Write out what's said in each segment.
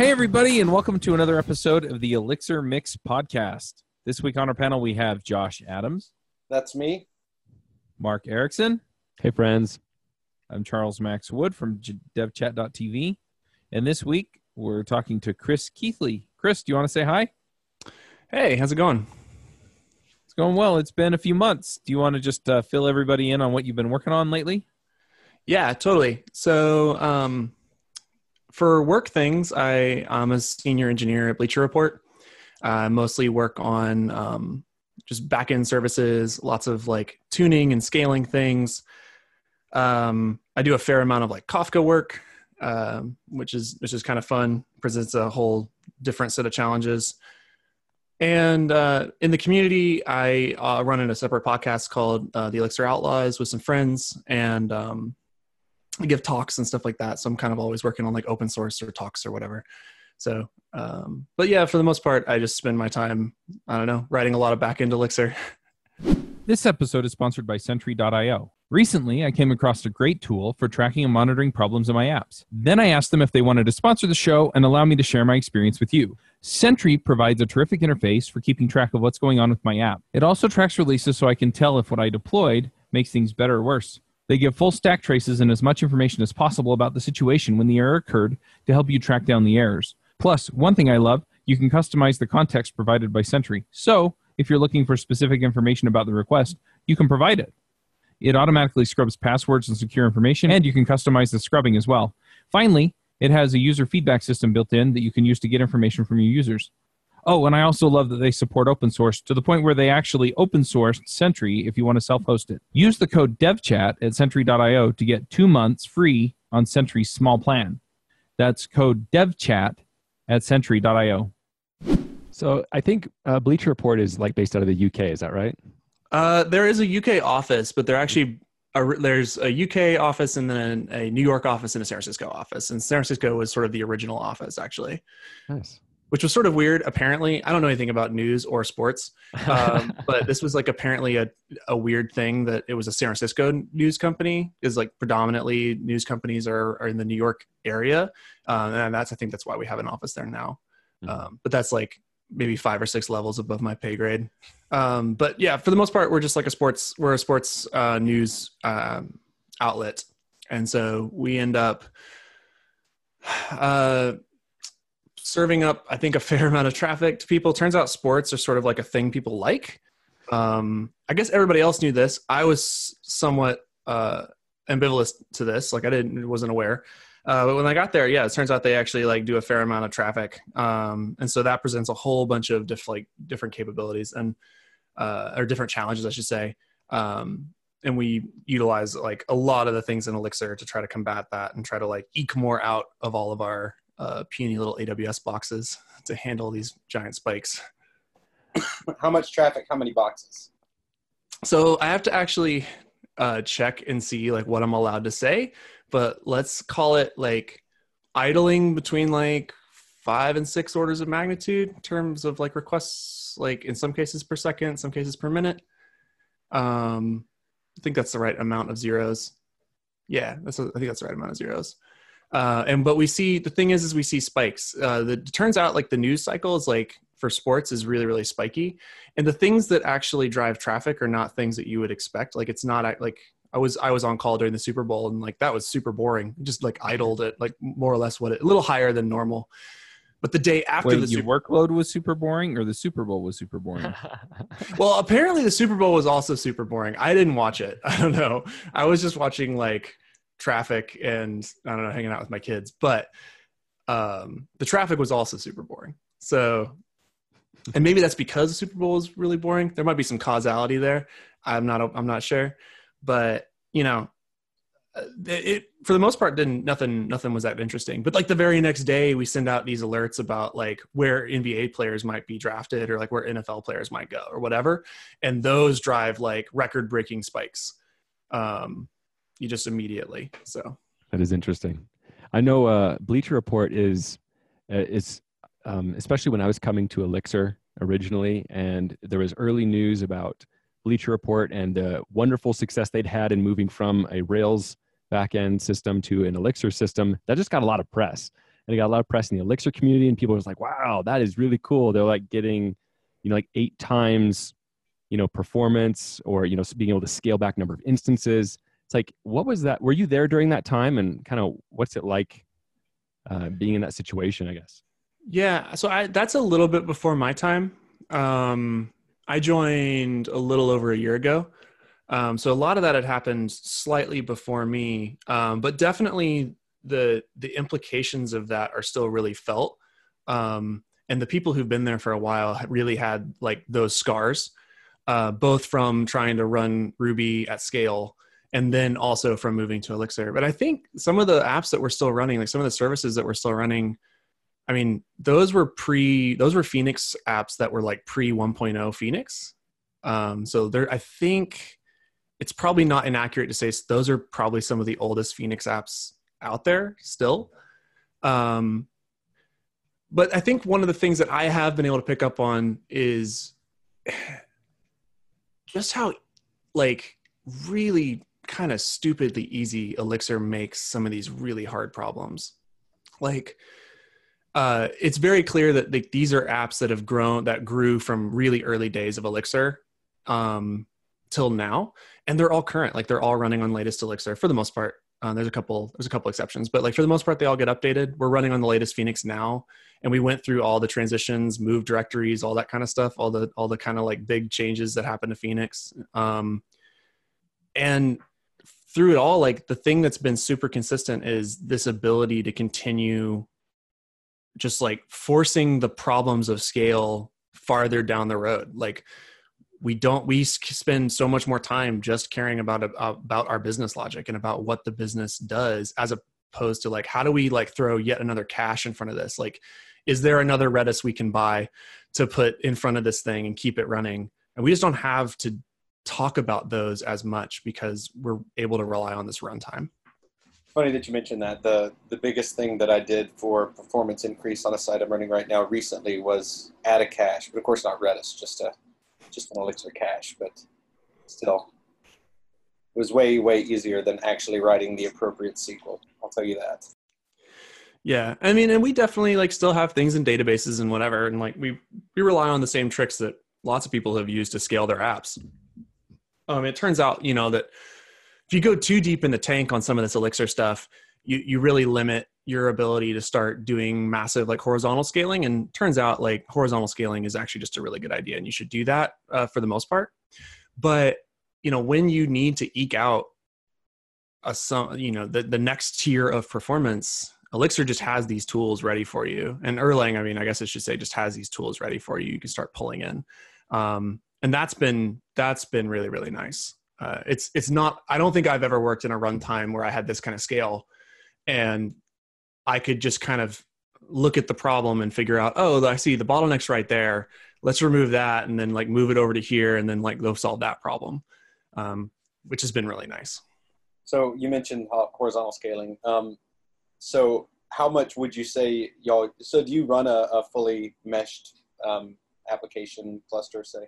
Hey, everybody, and welcome to another episode of the Elixir Mix podcast. This week on our panel, we have Josh Adams, That's me. Mark Ericksen. Hey, friends. I'm Charles Max Wood from J- devchat.tv. And this week, we're talking to Chris Keathley. Chris, do you want to say hi? Hey, how's it going? It's going well. It's been a few months. Do you want to just uh, fill everybody in on what you've been working on lately? Yeah, totally. So, um, for work things, I am a senior engineer at Bleacher Report. I mostly work on um, just backend services, lots of like tuning and scaling things. Um, I do a fair amount of like Kafka work, um, which is which is kind of fun. Presents a whole different set of challenges. And uh, in the community, I uh, run in a separate podcast called uh, the Elixir Outlaws with some friends, and um, I give talks and stuff like that. So I'm kind of always working on like open source or talks or whatever. So, um, but yeah, for the most part, I just spend my time, I don't know, writing a lot of backend Elixir. This episode is sponsored by Sentry.io. Recently, I came across a great tool for tracking and monitoring problems in my apps. Then I asked them if they wanted to sponsor the show and allow me to share my experience with you. Sentry provides a terrific interface for keeping track of what's going on with my app. It also tracks releases so I can tell if what I deployed makes things better or worse. They give full stack traces and as much information as possible about the situation when the error occurred to help you track down the errors. Plus, one thing I love, you can customize the context provided by Sentry. So, if you're looking for specific information about the request, you can provide it. It automatically scrubs passwords and secure information, and you can customize the scrubbing as well. Finally, it has a user feedback system built in that you can use to get information from your users. Oh, and I also love that they support open source to the point where they actually open sourced Sentry if you want to self host it. Use the code DevChat at Sentry.io to get two months free on Sentry's small plan. That's code DevChat at Sentry.io. So I think uh, Bleacher Report is like based out of the UK. Is that right? Uh, there is a UK office, but they're actually a, there's a UK office and then a New York office and a San Francisco office. And San Francisco was sort of the original office, actually. Nice. Which was sort of weird. Apparently, I don't know anything about news or sports, um, but this was like apparently a, a weird thing that it was a San Francisco news company. Is like predominantly news companies are, are in the New York area, um, and that's I think that's why we have an office there now. Mhm. Um, but that's like maybe five or six levels above my pay grade. Um, but yeah, for the most part, we're just like a sports we're a sports uh, news um, outlet, and so we end up. Uh, serving up i think a fair amount of traffic to people. Turns out sports are sort of like a thing people like. Um, i guess everybody else knew this. I was somewhat uh, ambivalent to this. Like i didn't wasn't aware. Uh, but when i got there yeah it turns out they actually like do a fair amount of traffic. Um, and so that presents a whole bunch of diff- like different capabilities and uh, or different challenges i should say. Um, and we utilize like a lot of the things in elixir to try to combat that and try to like eke more out of all of our uh, puny little AWS boxes to handle these giant spikes. How much traffic? How many boxes? So I have to actually uh, check and see like what I'm allowed to say, but let's call it like idling between like five and six orders of magnitude in terms of like requests, like in some cases per second, some cases per minute. Um, I think that's the right amount of zeros. Yeah, that's I think that's the right amount of zeros. Uh, and but we see the thing is is we see spikes. Uh, the, it turns out like the news cycle is like for sports is really really spiky, and the things that actually drive traffic are not things that you would expect. Like it's not like I was I was on call during the Super Bowl and like that was super boring. Just like idled it like more or less what it a little higher than normal. But the day after Wait, the your Super, workload was super boring or the Super Bowl was super boring? well apparently the Super Bowl was also super boring. I didn't watch it. I don't know. I was just watching like traffic and I don't know hanging out with my kids, but um, the traffic was also super boring. So, and maybe that's because the Super Bowl is really boring. There might be some causality there. I'm not. I'm not sure, but you know, uh, it, for the most part didn't nothing. Nothing was that interesting. But like the very next day, we send out these alerts about like where NBA players might be drafted or like where NFL players might go or whatever, and those drive like record-breaking spikes. Um, you just immediately so. that is interesting. I know uh, Bleacher Report is uh, is um, especially when I was coming to Elixir originally, and there was early news about Bleacher Report and the wonderful success they'd had in moving from a Rails backend system to an Elixir system. That just got a lot of press. and it got a lot of press in the Elixir community, and people was like, "Wow, that is really cool." They're like getting, you know, like eight times, you know, performance, or you know, being able to scale back number of instances. It's like, what was that? Were you there during that time, and kind of what's it like uh, being in that situation? I guess. Yeah, so I that's a little bit before my time. Um, I joined a little over a year ago. Um, so a lot of that had happened slightly before me, um, but definitely the the implications of that are still really felt. Um, and the people who've been there for a while really had like those scars, uh, both from trying to run Ruby at scale and then also from moving to Elixir. But I think some of the apps that we're still running, like some of the services that we're still running, I mean, those were pre, those were Phoenix apps that were like pre 1.0 Phoenix. Um, so there, I think it's probably not inaccurate to say those are probably some of the oldest Phoenix apps out there still. Um, but I think one of the things that I have been able to pick up on is just how, like, really kind of stupidly easy Elixir makes some of these really hard problems. Like, uh, it's very clear that like, these are apps that have grown that grew from really early days of Elixir um, till now, and they're all current. Like they're all running on latest Elixir for the most part. Uh, there's a couple there's a couple exceptions, but like for the most part, they all get updated. We're running on the latest Phoenix now, and we went through all the transitions, move directories, all that kind of stuff, all the all the kind of like big changes that happen to Phoenix. Um, and through it all, like the thing that's been super consistent is this ability to continue just like forcing the problems of scale farther down the road. Like we don't we spend so much more time just caring about about our business logic and about what the business does as opposed to like how do we like throw yet another cache in front of this? Like is there another redis we can buy to put in front of this thing and keep it running? And we just don't have to talk about those as much because we're able to rely on this runtime funny that you mentioned that. The the biggest thing that I did for performance increase on a site I'm running right now recently was add a cache, but of course not Redis, just a just an Elixir cache, but still, it was way way easier than actually writing the appropriate SQL. I'll tell you that. Yeah, I mean, and we definitely like still have things in databases and whatever, and like we we rely on the same tricks that lots of people have used to scale their apps. Um, it turns out, you know, that if you go too deep in the tank on some of this elixir stuff you you really limit your ability to start doing massive like horizontal scaling. And turns out like horizontal scaling is actually just a really good idea and you should do that uh, for the most part. But you know when you need to eke out a some you know the, the next tier of performance elixir just has these tools ready for you. And erlang i mean i guess i should say just has these tools ready for you. You can start pulling in. Um, and that's been that's been really really nice uh, it's it's not. I don't think I've ever worked in a runtime where I had this kind of scale, and I could just kind of look at the problem and figure out, oh, I see the bottleneck's right there. Let's remove that, and then like move it over to here, and then like go solve that problem, um, which has been really nice. So you mentioned horizontal scaling. Um, so how much would you say y'all? So do you run a, a fully meshed um, application cluster, say?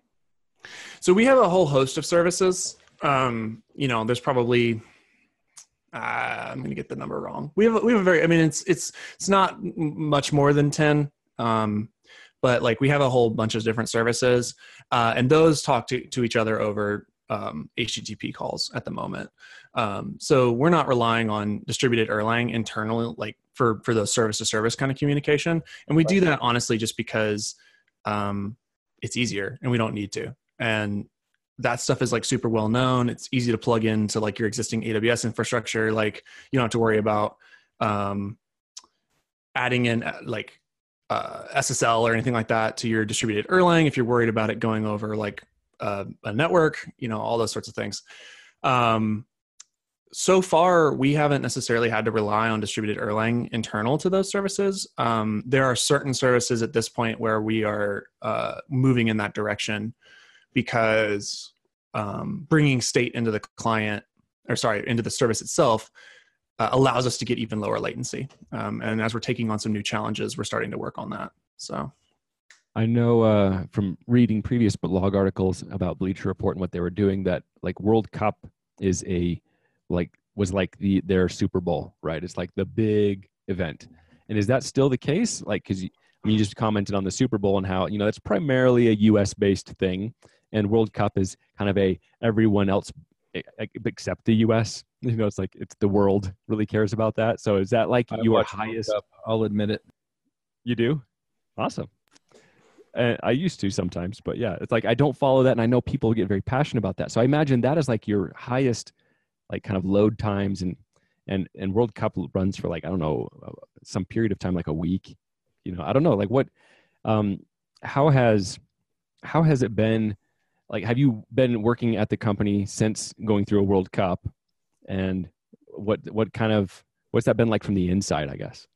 So we have a whole host of services um, you know, there's probably uh, I'm going to get the number wrong. We have we have a very I mean it's it's it's not much more than 10 um, but like we have a whole bunch of different services uh, and those talk to, to each other over um, HTTP calls at the moment. Um, so we're not relying on distributed Erlang internally, like for for those service to service kind of communication, and we right. do that honestly just because um, it's easier and we don't need to. And that stuff is like super well known. It's easy to plug into like your existing AWS infrastructure. Like you don't have to worry about um, adding in uh, like uh, SSL or anything like that to your distributed Erlang. If you're worried about it going over like uh, a network, you know, all those sorts of things. Um, so far, we haven't necessarily had to rely on distributed Erlang internal to those services. Um, there are certain services at this point where we are uh, moving in that direction because um, bringing state into the client or sorry into the service itself uh, allows us to get even lower latency um, and as we're taking on some new challenges we're starting to work on that so i know uh, from reading previous blog articles about bleacher report and what they were doing that like world cup is a like was like the their super bowl right it's like the big event And is that still the case? Like, because I mean, you just commented on the Super Bowl and how you know that's primarily a U.S. based thing, and World Cup is kind of a everyone else except the U.S. You know, it's like it's the world really cares about that. So is that like I your highest? I'll admit it. You do? Awesome. Uh, I used to sometimes, but yeah, it's like I don't follow that, and I know people get very passionate about that. So I imagine that is like your highest, like kind of load times, and and and World Cup runs for like I don't know uh, some period of time, like a week. You know, I don't know, like what, um, how has, how has it been? Like, have you been working at the company since going through a World Cup, and what what kind of what's that been like from the inside? I guess.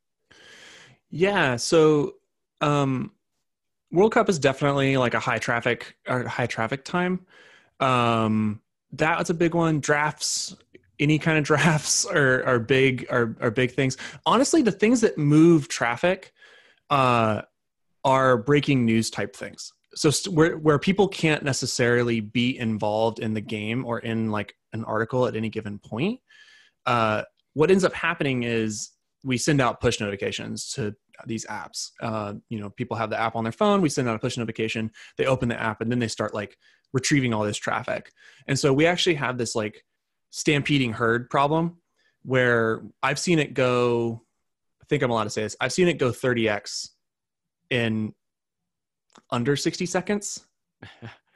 Yeah. So, um, World Cup is definitely like a high traffic or high traffic time. Um, that's a big one. Drafts, any kind of drafts are are big are are big things. Honestly, the things that move traffic uh, are breaking news type things. So st- where where people can't necessarily be involved in the game or in like an article at any given point, uh, what ends up happening is we send out push notifications to these apps. Uh, you know, people have the app on their phone. We send out a push notification. They open the app and then they start like retrieving all this traffic. And so we actually have this like stampeding herd problem where I've seen it go. I think I'm allowed to say this. I've seen it go 30x in under 60 seconds.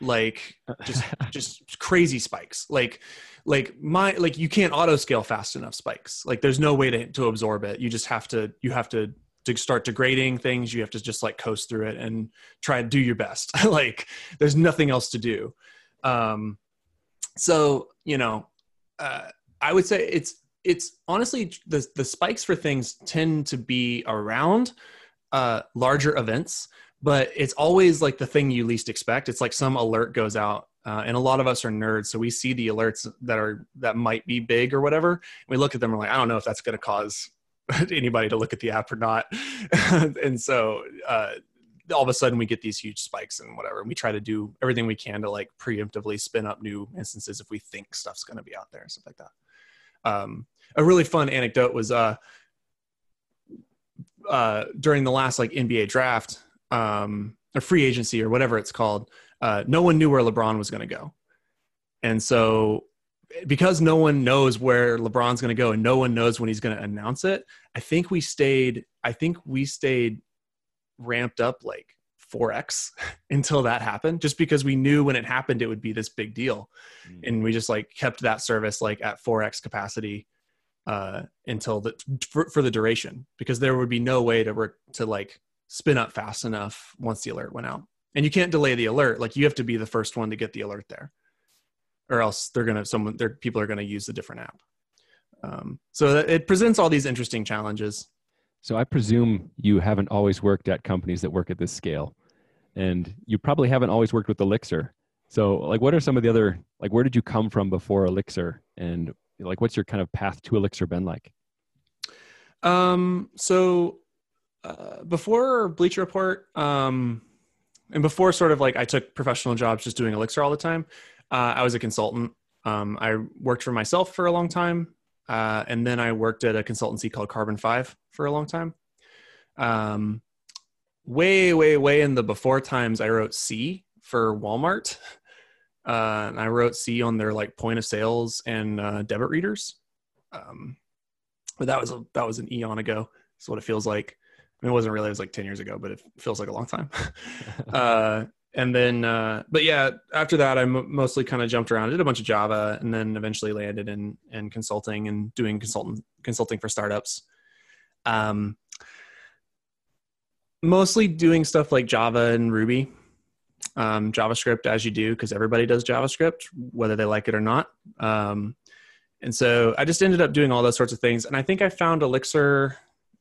like just just crazy spikes. Like like my like you can't auto scale fast enough spikes. Like there's no way to, to absorb it. You just have to you have to to start degrading things. You have to just like coast through it and try to do your best. Like there's nothing else to do. Um so you know uh, i would say it's it's honestly the the spikes for things tend to be around uh larger events but it's always like the thing you least expect. It's like some alert goes out uh, and a lot of us are nerds so we see the alerts that are that might be big or whatever. We look at them and we're like i don't know if that's going to cause anybody to look at the app or not. And so uh, all of a sudden we get these huge spikes and whatever and we try to do everything we can to like preemptively spin up new instances if we think stuff's going to be out there and stuff like that. Um, a really fun anecdote was uh, uh, during the last like nba draft um, or free agency or whatever it's called, uh, no one knew where LeBron was going to go. And so, because no one knows where LeBron's going to go and no one knows when he's going to announce it, I think we stayed, I think we stayed ramped up like 4x until that happened, just because we knew when it happened, it would be this big deal. Mm-hmm. And we just like kept that service like at 4x capacity uh, until the, for, for the duration, because there would be no way to, work to like spin up fast enough once the alert went out. And you can't delay the alert. Like you have to be the first one to get the alert there, or else they're gonna someone their people are gonna use a different app. Um, so it presents all these interesting challenges. So I presume you haven't always worked at companies that work at this scale, and you probably haven't always worked with Elixir. So like, what are some of the other like? Where did you come from before Elixir, and like, what's your kind of path to Elixir been like? Um, so uh, before Bleacher Report, um, and before sort of like I took professional jobs just doing Elixir all the time, uh, I was a consultant. Um, I worked for myself for a long time, uh, and then I worked at a consultancy called Carbon Five for a long time. Um, way, way, way in the before times, I wrote C for Walmart. Uh, and I wrote C on their like point of sales and uh, debit readers. Um, but that was a, that was an eon ago. That's what it feels like. I mean, it wasn't really, it was like 10 years ago, but it feels like a long time. uh, and then, uh, but yeah, after that, I m- mostly kind of jumped around, did a bunch of Java, and then eventually landed in, in consulting and doing consultant consulting for startups. Um, mostly doing stuff like Java and Ruby, um, JavaScript as you do, because everybody does JavaScript, whether they like it or not. Um, and so I just ended up doing all those sorts of things. And I think I found Elixir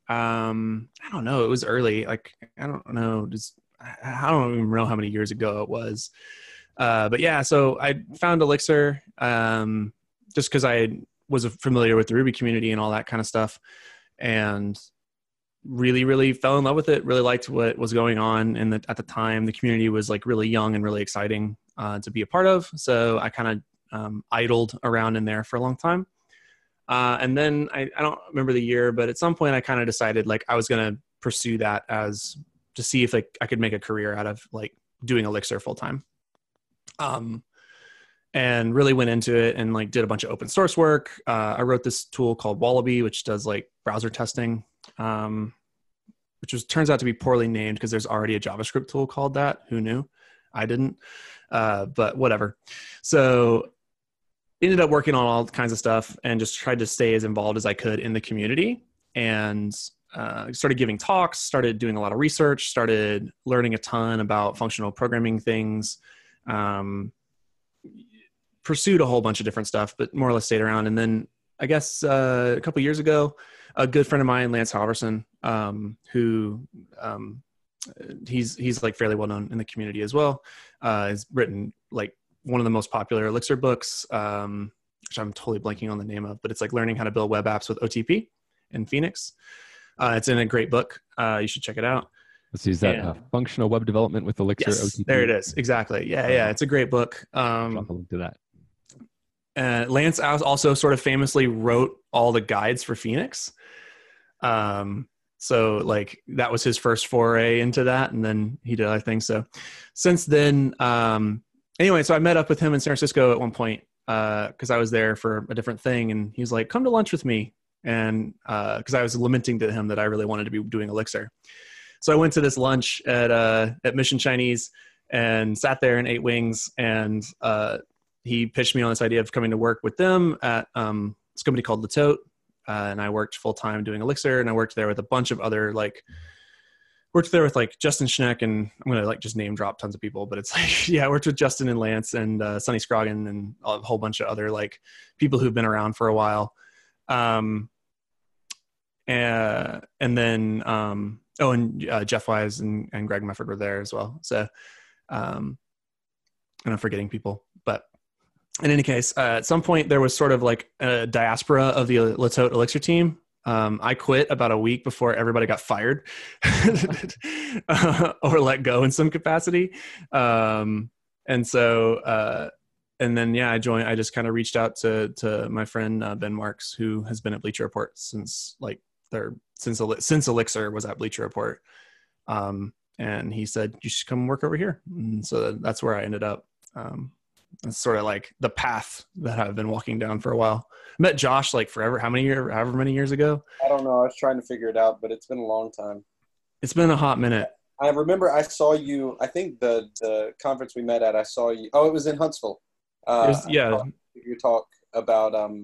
um i don't know it was early like i don't know just i don't even know how many years ago it was. Uh but yeah so i found elixir um just because i was familiar with the ruby community and all that kind of stuff and really really fell in love with it really liked what was going on and at the time. The community was like really young and really exciting uh, to be a part of. So i kind of um, idled around in there for a long time Uh, and then I, I don't remember the year, but at some point I kind of decided like I was going to pursue that as to see if like I could make a career out of like doing Elixir full time. Um, and really went into it and like did a bunch of open source work. Uh, I wrote this tool called Wallaby, which does like browser testing, um, which was turns out to be poorly named because there's already a JavaScript tool called that. Who knew? I didn't, uh, but whatever. So ended up working on all kinds of stuff and just tried to stay as involved as I could in the community and uh, started giving talks, started doing a lot of research, started learning a ton about functional programming things. Um, pursued a whole bunch of different stuff, but more or less stayed around. And then I guess uh, a couple years ago, a good friend of mine, Lance Halvorsen, um, who um, he's he's like fairly well known in the community as well, uh, has written like one of the most popular Elixir books, um, which I'm totally blanking on the name of, but it's like learning how to build web apps with OTP and Phoenix. Uh, it's in a great book. Uh, you should check it out. Let's see, is that uh, functional web development with Elixir yes, OTP? There it is. Exactly. Yeah, yeah. It's a great book. Um, Drop a link to that. Uh, Lance also sort of famously wrote all the guides for Phoenix. Um, so like that was his first foray into that, and then he did other things. So since then, um, anyway, so I met up with him in San Francisco at one point because uh, I was there for a different thing, and he was like, "Come to lunch with me," and because uh, I was lamenting to him that I really wanted to be doing Elixir. So I went to this lunch at uh, at Mission Chinese and sat there and ate wings and uh, he pitched me on this idea of coming to work with them at um, this company called Le Tote. Uh, and I worked full time doing Elixir, and I worked there with a bunch of other like worked there with like Justin Schneck, and I'm gonna like just name drop tons of people, but it's like yeah, I worked with Justin and Lance and uh, Sonny Scroggin and a whole bunch of other like people who've been around for a while. Um, and, and then um, oh, and uh, Jeff Weiss and, and Greg Mefford were there as well. So, um, and I'm forgetting people, but in any case, uh, at some point there was sort of like a diaspora of the Let's Le Tote Elixir team. Um, I quit about a week before everybody got fired uh, or let go in some capacity. Um, and so, uh, and then yeah, I joined. I just kind of reached out to to my friend uh, Ben Marx, who has been at Bleacher Report since like their since since Elixir was at Bleacher Report. Um, and he said you should come work over here. And so that's where I ended up. Um, that's sort of like the path that I've been walking down for a while. I met Josh like forever. How many years? However many years ago? I don't know. I was trying to figure it out, but it's been a long time. It's been a hot minute. I remember I saw you. I think the the conference we met at. I saw you. Oh, it was in Huntsville. Uh, was, yeah. You talk about um,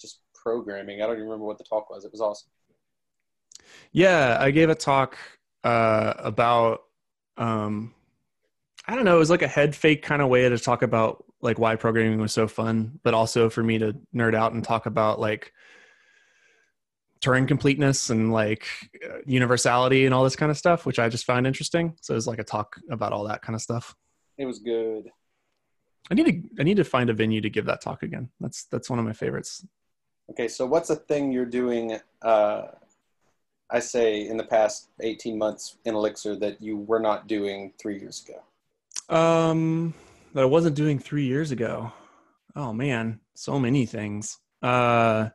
just programming. I don't even remember what the talk was. It was awesome. Yeah, I gave a talk uh, about um, I don't know, it was like a head fake kind of way to talk about like why programming was so fun, but also for me to nerd out and talk about like Turing completeness and like uh, universality and all this kind of stuff, which I just found interesting. So it was like a talk about all that kind of stuff. It was good. I need to I need to find a venue to give that talk again. That's that's one of my favorites. Okay, so what's a thing you're doing? Uh, I say in the past 18 months in Elixir that you were not doing three years ago. Um, that I wasn't doing three years ago. Oh man, so many things. Uh,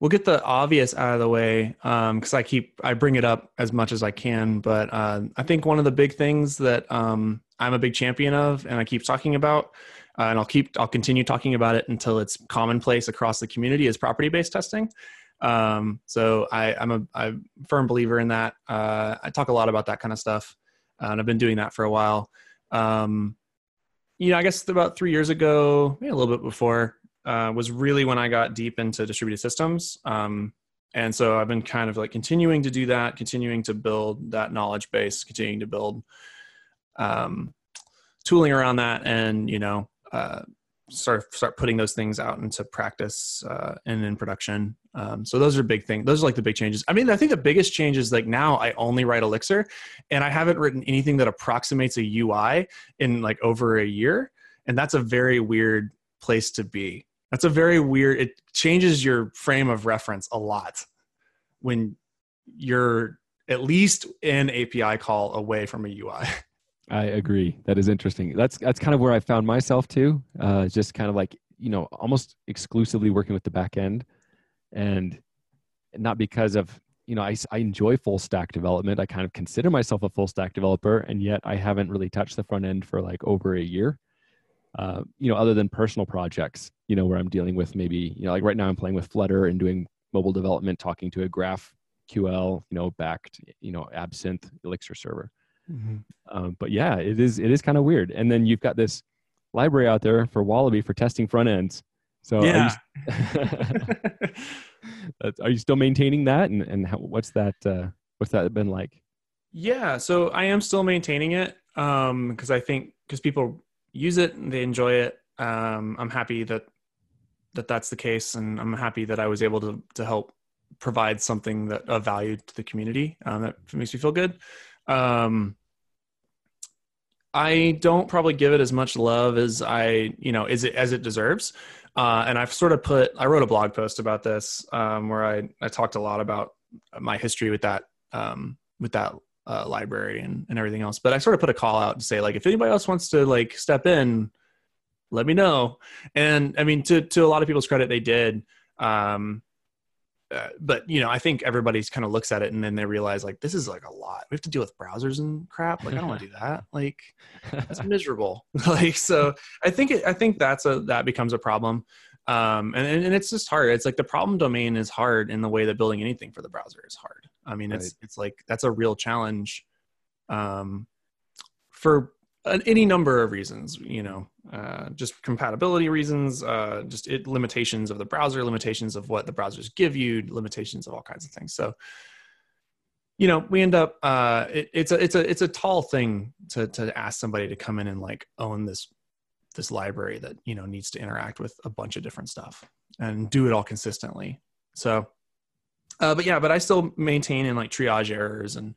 we'll get the obvious out of the way because um, I keep I bring it up as much as I can. But uh, I think one of the big things that um, I'm a big champion of, and I keep talking about, uh, and I'll keep I'll continue talking about it until it's commonplace across the community, is property based testing. Um, so I, I'm a, I'm a firm believer in that. Uh, I talk a lot about that kind of stuff, uh, and I've been doing that for a while. Um, you know, I guess about three years ago, maybe a little bit before, uh, was really when I got deep into distributed systems. Um, and so I've been kind of like continuing to do that, continuing to build that knowledge base, continuing to build um, tooling around that, and you know, uh, start start putting those things out into practice uh, and in production. Um, so those are big things. Those are like the big changes. I mean, I think the biggest change is like now I only write Elixir, and I haven't written anything that approximates a UI in like over a year, and that's a very weird place to be. That's a very weird. It changes your frame of reference a lot when you're at least an API call away from a UI. I agree. That is interesting. That's that's kind of where I found myself too. Uh, just kind of like you know, almost exclusively working with the back end, and not because of you know I, I enjoy full stack development. I kind of consider myself a full stack developer and yet i haven't really touched the front end for like over a year. Uh, you know other than personal projects you know where i'm dealing with maybe you know like right now i'm playing with flutter and doing mobile development talking to a graph ql you know backed you know absinthe elixir server. Mm-hmm. um, but yeah it is it is kind of weird. And then you've got this library out there for wallaby for testing front ends so are you Are you still maintaining that? And and how, what's that? Uh, what's that been like? Yeah, so I am still maintaining it um because I think because people use it and they enjoy it. Um, I'm happy that that that's the case, and I'm happy that I was able to to help provide something that of value to the community. Um, that makes me feel good. Um, I don't probably give it as much love as I you know is it as it deserves. Uh, and I've sort of put I wrote a blog post about this um, where I I talked a lot about my history with that um, with that uh, library and, and everything else. But I sort of put a call out to say like, if anybody else wants to like step in, let me know. And I mean, to to a lot of people's credit, they did. Um, uh, but you know, I think everybody's kind of looks at it and then they realize like this is like a lot. We have to deal with browsers and crap. Like I don't want to do that. Like that's miserable. like so, I think it, I think that's a that becomes a problem. Um, and, and it's just hard. It's like the problem domain is hard in the way that building anything for the browser is hard. I mean, it's it's like that's a real challenge, um, for any number of reasons. You know, uh, just compatibility reasons, uh, just it, limitations of the browser, limitations of what the browsers give you, limitations of all kinds of things. So, you know, we end up uh, it, it's a it's a it's a tall thing to to ask somebody to come in and like own this this library that you know needs to interact with a bunch of different stuff and do it all consistently. So, uh, but yeah, but I still maintain and like triage errors and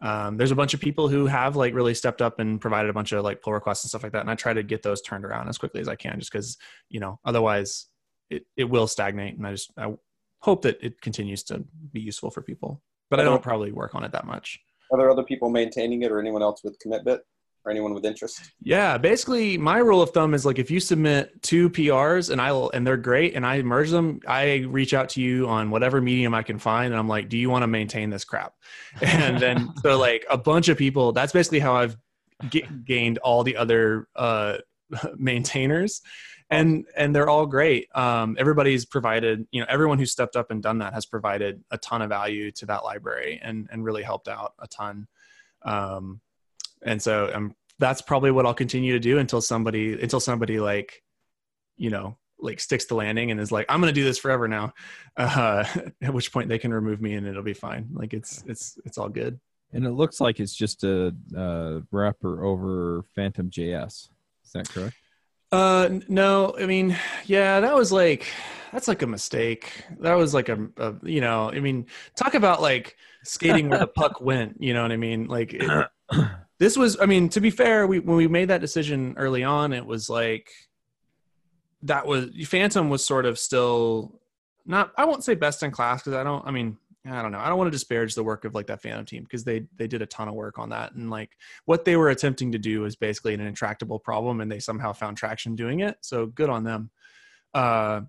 um, there's a bunch of people who have like really stepped up and provided a bunch of like pull requests and stuff like that and i try to get those turned around as quickly as i can just because you know otherwise it, it will stagnate and i just i hope that it continues to be useful for people but i don't probably work on it that much. Are there other people maintaining it or anyone else with CommitBit or anyone with interest? yeah basically my rule of thumb is like if you submit two prs and i will and they're great and i merge them i reach out to you on whatever medium i can find and i'm like do you want to maintain this crap? And then so like a bunch of people that's basically how i've g- gained all the other uh maintainers. And and they're all great. Um everybody's provided you know everyone who's stepped up and done that has provided a ton of value to that library and and really helped out a ton. Um and so um that's probably what i'll continue to do until somebody until somebody like you know like sticks the landing and is like i'm gonna do this forever now uh at which point they can remove me and it'll be fine like it's it's it's all good And it looks like it's just a uh, wrapper over Phantom JS. Is that correct? Uh, no, I mean, yeah, that was like, that's like a mistake. That was like a, a you know, I mean, talk about like skating where the puck went. You know what I mean? Like, it, this was, I mean, to be fair, we when we made that decision early on, it was like that was Phantom was sort of still not. I won't say best in class because I don't. I mean, I don't know. I don't want to disparage the work of like that Phantom team because they they did a ton of work on that and like what they were attempting to do was basically an intractable problem and they somehow found traction doing it. So good on them. Uh,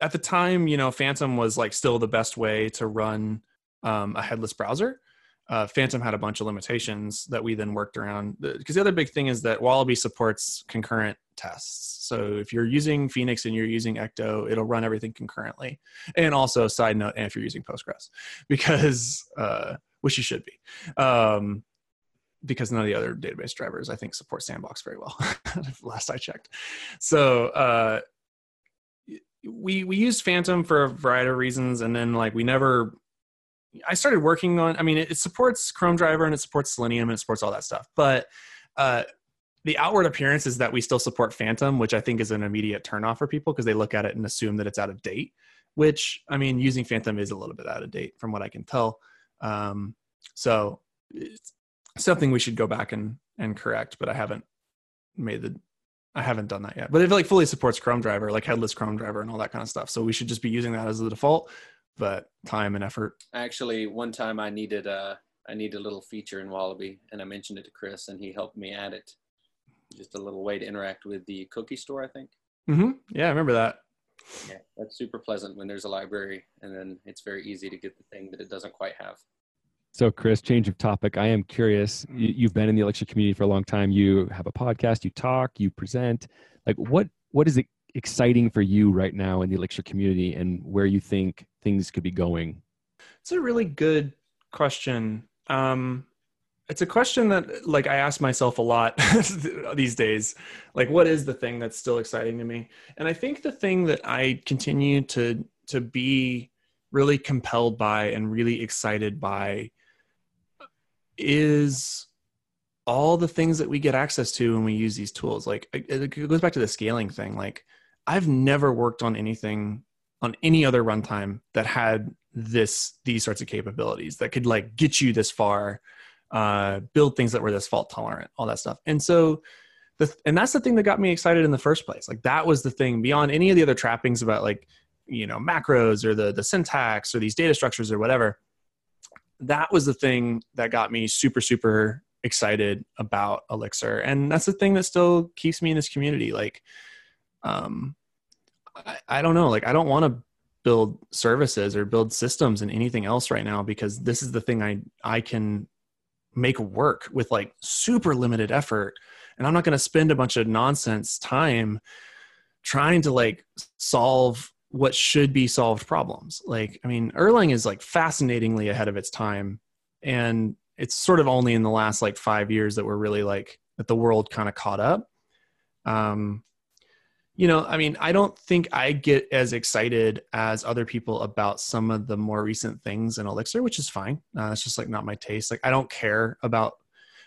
at the time, you know, Phantom was like still the best way to run um, a headless browser. Uh, Phantom had a bunch of limitations that we then worked around. Because the other big thing is that Wallaby supports concurrent tests. So if you're using Phoenix and you're using Ecto, it'll run everything concurrently. And also, side note, and if you're using Postgres, because uh, which you should be. Um, because none of the other database drivers I think support Sandbox very well. last I checked. So uh, we we used Phantom for a variety of reasons, and then like we never. I started working on. I mean, it, it supports Chrome driver and it supports Selenium and it supports all that stuff, but uh, the outward appearance is that we still support Phantom, which I think is an immediate turnoff for people because they look at it and assume that it's out of date. Which I mean, using Phantom is a little bit out of date from what I can tell. Um, so it's something we should go back and and correct, but I haven't made the I haven't done that yet. But it like fully supports Chrome driver, like headless Chrome driver and all that kind of stuff. So we should just be using that as the default, but time and effort. Actually, one time I needed a I needed a little feature in Wallaby, and I mentioned it to Chris, and he helped me add it. Just a little way to interact with the cookie store, I think. Mm-hmm. Yeah, I remember that. Yeah, that's super pleasant when there's a library, and then it's very easy to get the thing that it doesn't quite have. So, Chris, change of topic. I am curious. You, you've been in the Elixir community for a long time. You have a podcast. You talk. You present. Like, what what is it exciting for you right now in the Elixir community, and where you think things could be going? It's a really good question. Um, it's a question that like I ask myself a lot these days. Like, what is the thing that's still exciting to me? And I think the thing that I continue to to be really compelled by and really excited by is all the things that we get access to when we use these tools. Like it goes back to the scaling thing. Like I've never worked on anything on any other runtime that had this these sorts of capabilities that could like get you this far, uh, build things that were this fault tolerant, all that stuff. And so the and that's the thing that got me excited in the first place. Like that was the thing beyond any of the other trappings about like you know macros or the the syntax or these data structures or whatever that was the thing that got me super super excited about elixir and that's the thing that still keeps me in this community like um i, I don't know like i don't want to build services or build systems and anything else right now because this is the thing i i can make work with like super limited effort and i'm not going to spend a bunch of nonsense time trying to like solve what should be solved problems. Like, I mean, Erlang is like fascinatingly ahead of its time. And it's sort of only in the last like five years that we're really like, that the world kind of caught up. Um, you know, I mean, I don't think I get as excited as other people about some of the more recent things in Elixir, which is fine. Uh, it's just like not my taste. Like, I don't care about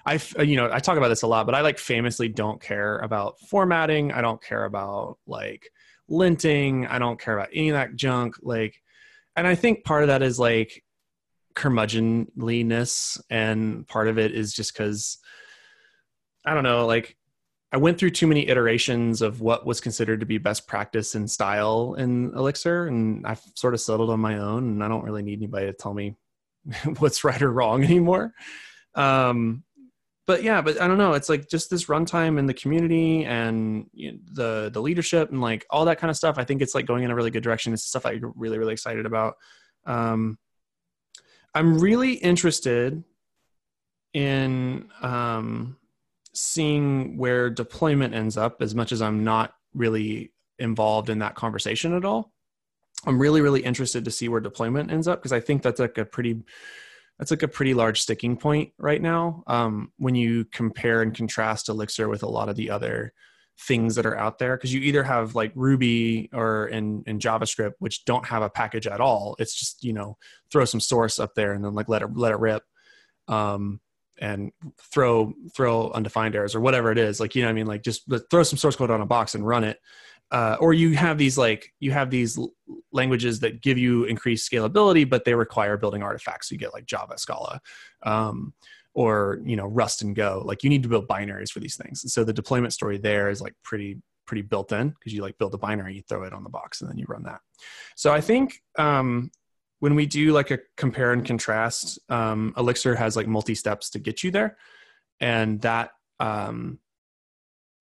I, you know, I talk about this a lot, but I like famously don't care about formatting. I don't care about like linting. I don't care about any of that junk. Like, and I think part of that is like curmudgeonliness, and part of it is just because I don't know. Like, I went through too many iterations of what was considered to be best practice and style in Elixir, and I've sort of settled on my own, and I don't really need anybody to tell me what's right or wrong anymore. Um, but yeah, but I don't know. It's like just this runtime in the community and you know, the the leadership and like all that kind of stuff. I think it's like going in a really good direction. It's stuff I'm really really excited about. Um, I'm really interested in um, seeing where deployment ends up. As much as I'm not really involved in that conversation at all, I'm really really interested to see where deployment ends up because I think that's like a pretty that's like a pretty large sticking point right now um, when you compare and contrast elixir with a lot of the other things that are out there because you either have like ruby or in, in javascript which don't have a package at all it's just you know throw some source up there and then like let it let it rip um, and throw throw undefined errors or whatever it is like you know what i mean? Like just throw some source code on a box and run it. Uh, or you have these like you have these languages that give you increased scalability but they require building artifacts. So you get like java scala um, or you know rust and go. Like you need to build binaries for these things. And so the deployment story there is like pretty pretty built in because you like build a binary you throw it on the box and then you run that. So i think um, when we do like a compare and contrast um, elixir has like multi steps to get you there. And that um,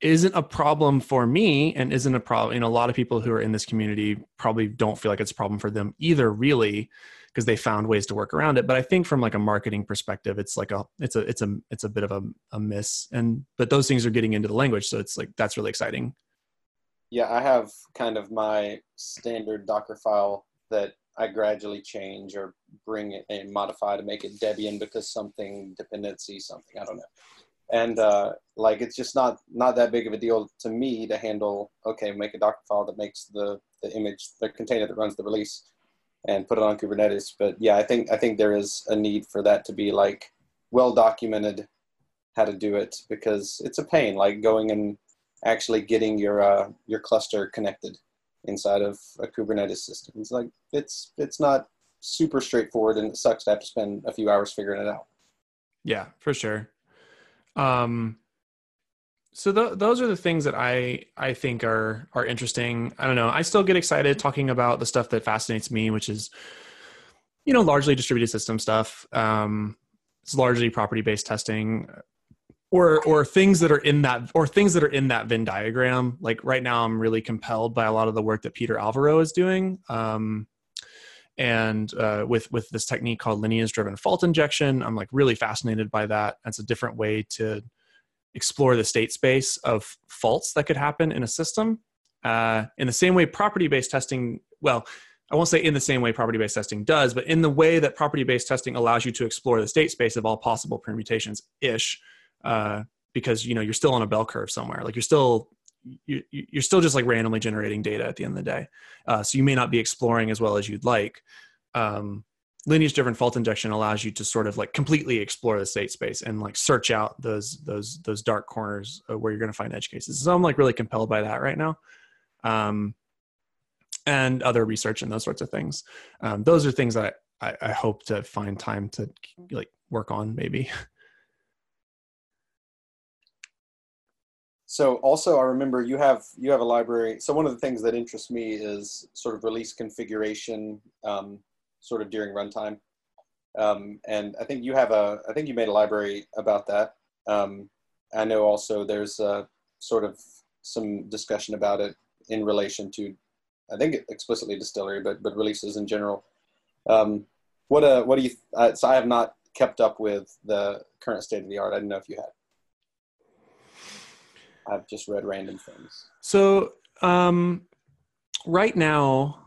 isn't a problem for me and isn't a problem you know a lot of people who are in this community probably don't feel like it's a problem for them either really because they found ways to work around it. But i think from like a marketing perspective it's like a it's a it's a it's a bit of a, a miss. And but those things are getting into the language so it's like that's really exciting. Yeah i have kind of my standard docker file that i gradually change or bring it and modify to make it debian because something dependency something i don't know. And uh, like it's just not not that big of a deal to me to handle okay make a docker file that makes the the image the container that runs the release and put it on kubernetes. But yeah i think i think there is a need for that to be like well documented how to do it because it's a pain like going and actually getting your uh, your cluster connected inside of a kubernetes system it's like it's it's not super straightforward and it sucks to have to spend a few hours figuring it out yeah for sure um, so th- those are the things that I I think are are interesting. I don't know. I still get excited talking about the stuff that fascinates me, which is you know largely distributed system stuff. Um, it's largely property based testing. Or or things that are in that or things that are in that Venn diagram. Like right now, I'm really compelled by a lot of the work that Peter Alvaro is doing. Um, and uh, with with this technique called lineage driven fault injection i'm like really fascinated by that that's a different way to explore the state space of faults that could happen in a system uh, in the same way property based testing well i won't say in the same way property based testing does but in the way that property based testing allows you to explore the state space of all possible permutations ish uh, because you know you're still on a bell curve somewhere like you're still you, you're still just like randomly generating data at the end of the day. Uh, so you may not be exploring as well as you'd like. Um, lineage driven fault injection allows you to sort of like completely explore the state space and like search out those those those dark corners where you're going to find edge cases. So I'm like really compelled by that right now. Um, and other research and those sorts of things. Um, those are things that I, I hope to find time to like work on maybe. So also, I remember you have you have a library. So one of the things that interests me is sort of release configuration, um, sort of during runtime. Um, and I think you have a I think you made a library about that. Um, I know also there's a, sort of some discussion about it in relation to, I think explicitly distillery, but but releases in general. Um, what uh what do you? Uh, so I have not kept up with the current state of the art. I didn't know if you had. I've just read random things. So um, right now,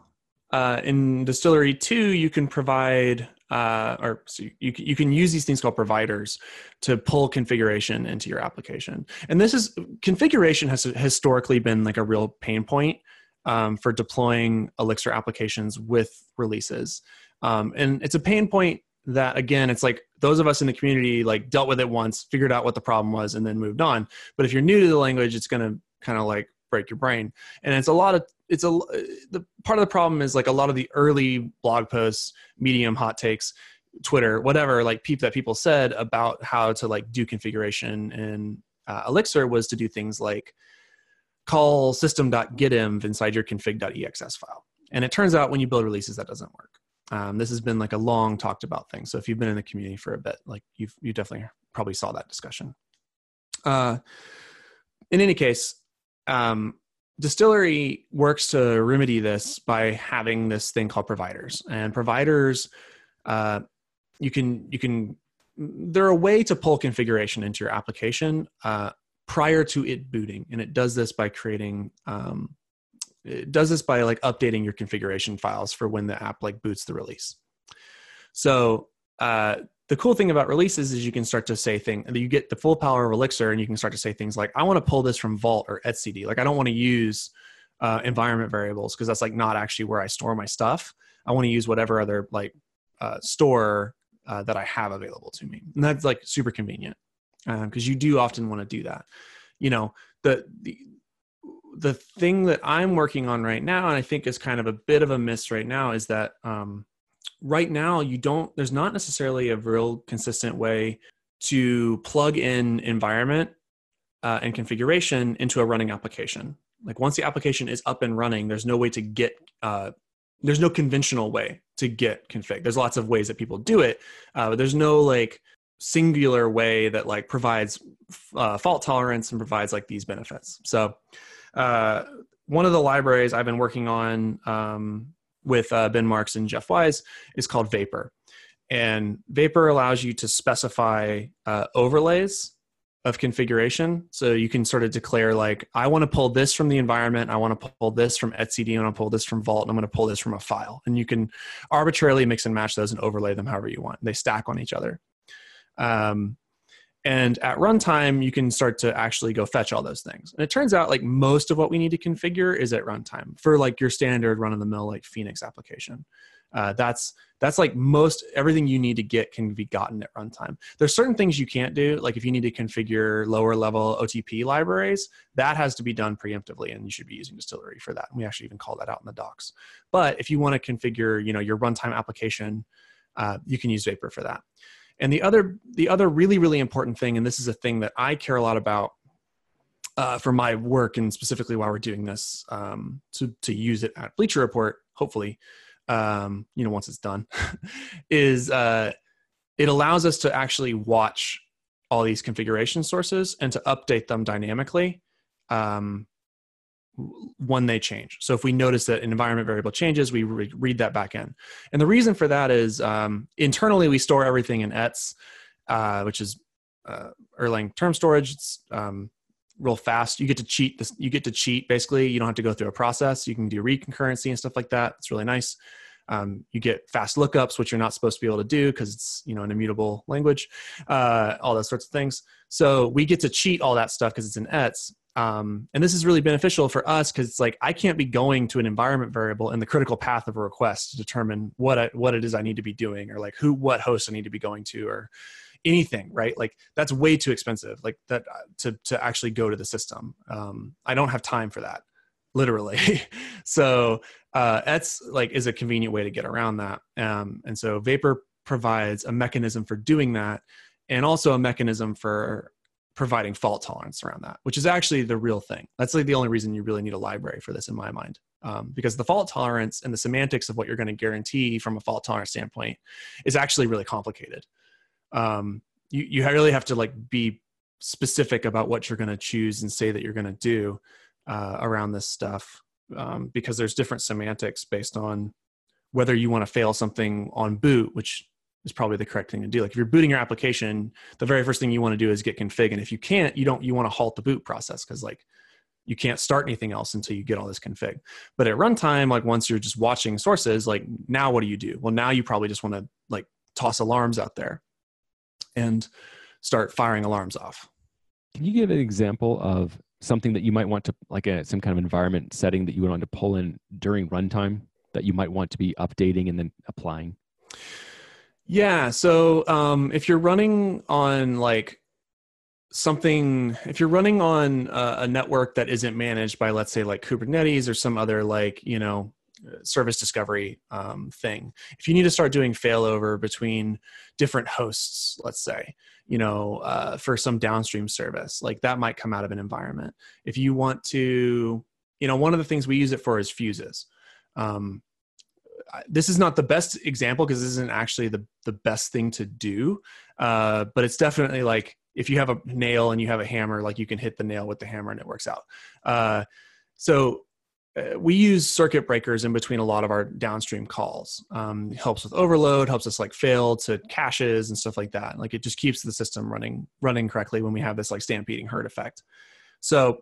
uh, in Distillery 2, you can provide, uh, or so you, you can use these things called providers to pull configuration into your application. And this is, configuration has historically been like a real pain point um, for deploying Elixir applications with releases. Um, and it's a pain point that again it's like those of us in the community like dealt with it once figured out what the problem was and then moved on. But if you're new to the language it's going to kind of like break your brain. And it's a lot of it's a the part of the problem is like a lot of the early blog posts medium hot takes twitter whatever like peep that people said about how to like do configuration in uh, elixir was to do things like call System.get_env inside your config.exs file. And it turns out when you build releases that doesn't work um, this has been like a long talked about thing. So if you've been in the community for a bit, like you've you definitely probably saw that discussion. Uh, in any case, um, distillery works to remedy this by having this thing called providers, and providers uh, you can you can they're a way to pull configuration into your application uh, prior to it booting, and it does this by creating um, it does this by like updating your configuration files for when the app like boots the release. So uh, the cool thing about releases is you can start to say things you get the full power of elixir and you can start to say things like i want to pull this from vault or etcd. Like i don't want to use uh, environment variables because that's like not actually where i store my stuff. I want to use whatever other like uh, store uh, that i have available to me. And that's like super convenient because um, you do often want to do that. You know the, the the thing that I'm working on right now, and I think is kind of a bit of a miss right now, is that um, right now you don't. There's not necessarily a real consistent way to plug in environment uh, and configuration into a running application. Like once the application is up and running, there's no way to get. Uh, there's no conventional way to get config. There's lots of ways that people do it, uh, but there's no like singular way that like provides uh, fault tolerance and provides like these benefits. So uh, one of the libraries I've been working on um, with uh, Ben Marx and Jeff Weiss is called Vapor. And Vapor allows you to specify uh, overlays of configuration. So you can sort of declare, like, I want to pull this from the environment, I want to pull this from etcd, I want to pull this from Vault, and I'm going to pull this from a file. And you can arbitrarily mix and match those and overlay them however you want. They stack on each other. Um, and at runtime, you can start to actually go fetch all those things. And it turns out like most of what we need to configure is at runtime for like your standard run of the mill like Phoenix application. Uh, that's that's like most everything you need to get can be gotten at runtime. There's certain things you can't do, like if you need to configure lower level OTP libraries, that has to be done preemptively, and you should be using Distillery for that. And we actually even call that out in the docs. But if you want to configure, you know, your runtime application, uh, you can use Vapor for that. And the other, the other really, really important thing, and this is a thing that I care a lot about uh, for my work, and specifically while we're doing this, um, to to use it at Bleacher Report, hopefully, um, you know, once it's done, is uh, it allows us to actually watch all these configuration sources and to update them dynamically um, when they change. So if we notice that an environment variable changes, we re- read that back in. And the reason for that is um, internally we store everything in ETS, uh, which is uh, Erlang term storage. It's um, real fast. You get to cheat this. You get to cheat basically. You don't have to go through a process. You can do read concurrency and stuff like that. It's really nice. Um, you get fast lookups, which you're not supposed to be able to do because it's you know an immutable language. Uh, all those sorts of things. So we get to cheat all that stuff because it's in ETS. Um, and this is really beneficial for us because it's like I can't be going to an environment variable in the critical path of a request to determine what I, what it is I need to be doing or like who what host I need to be going to or anything right? Like that's way too expensive like that uh, to to actually go to the system. Um, i don't have time for that literally. So uh that's like is a convenient way to get around that. Um, and so vapor provides a mechanism for doing that and also a mechanism for providing fault tolerance around that which is actually the real thing. That's like the only reason you really need a library for this in my mind um, because the fault tolerance and the semantics of what you're going to guarantee from a fault tolerance standpoint is actually really complicated. Um, you, you really have to like be specific about what you're going to choose and say that you're going to do uh, around this stuff um, because there's different semantics based on whether you want to fail something on boot which is probably the correct thing to do like if you're booting your application the very first thing you want to do is get config and if you can't you don't you want to halt the boot process because like you can't start anything else until you get all this config but at runtime like once you're just watching sources like now what do you do well now you probably just want to like toss alarms out there and start firing alarms off. Can you give an example of something that you might want to, like a, some kind of environment setting that you would want to pull in during runtime that you might want to be updating and then applying? Yeah. So um, if you're running on like something, if you're running on a, a network that isn't managed by, let's say, like Kubernetes or some other like, you know, service discovery um, thing. If you need to start doing failover between different hosts, let's say, you know, uh, for some downstream service, like that might come out of an environment. If you want to, you know, one of the things we use it for is fuses. Um, this is not the best example because this isn't actually the the best thing to do, uh, but it's definitely like if you have a nail and you have a hammer, like you can hit the nail with the hammer and it works out. Uh, so uh, we use circuit breakers in between a lot of our downstream calls. Um, helps with overload, helps us like fail to caches and stuff like that. Like it just keeps the system running running correctly when we have this like stampeding herd effect. So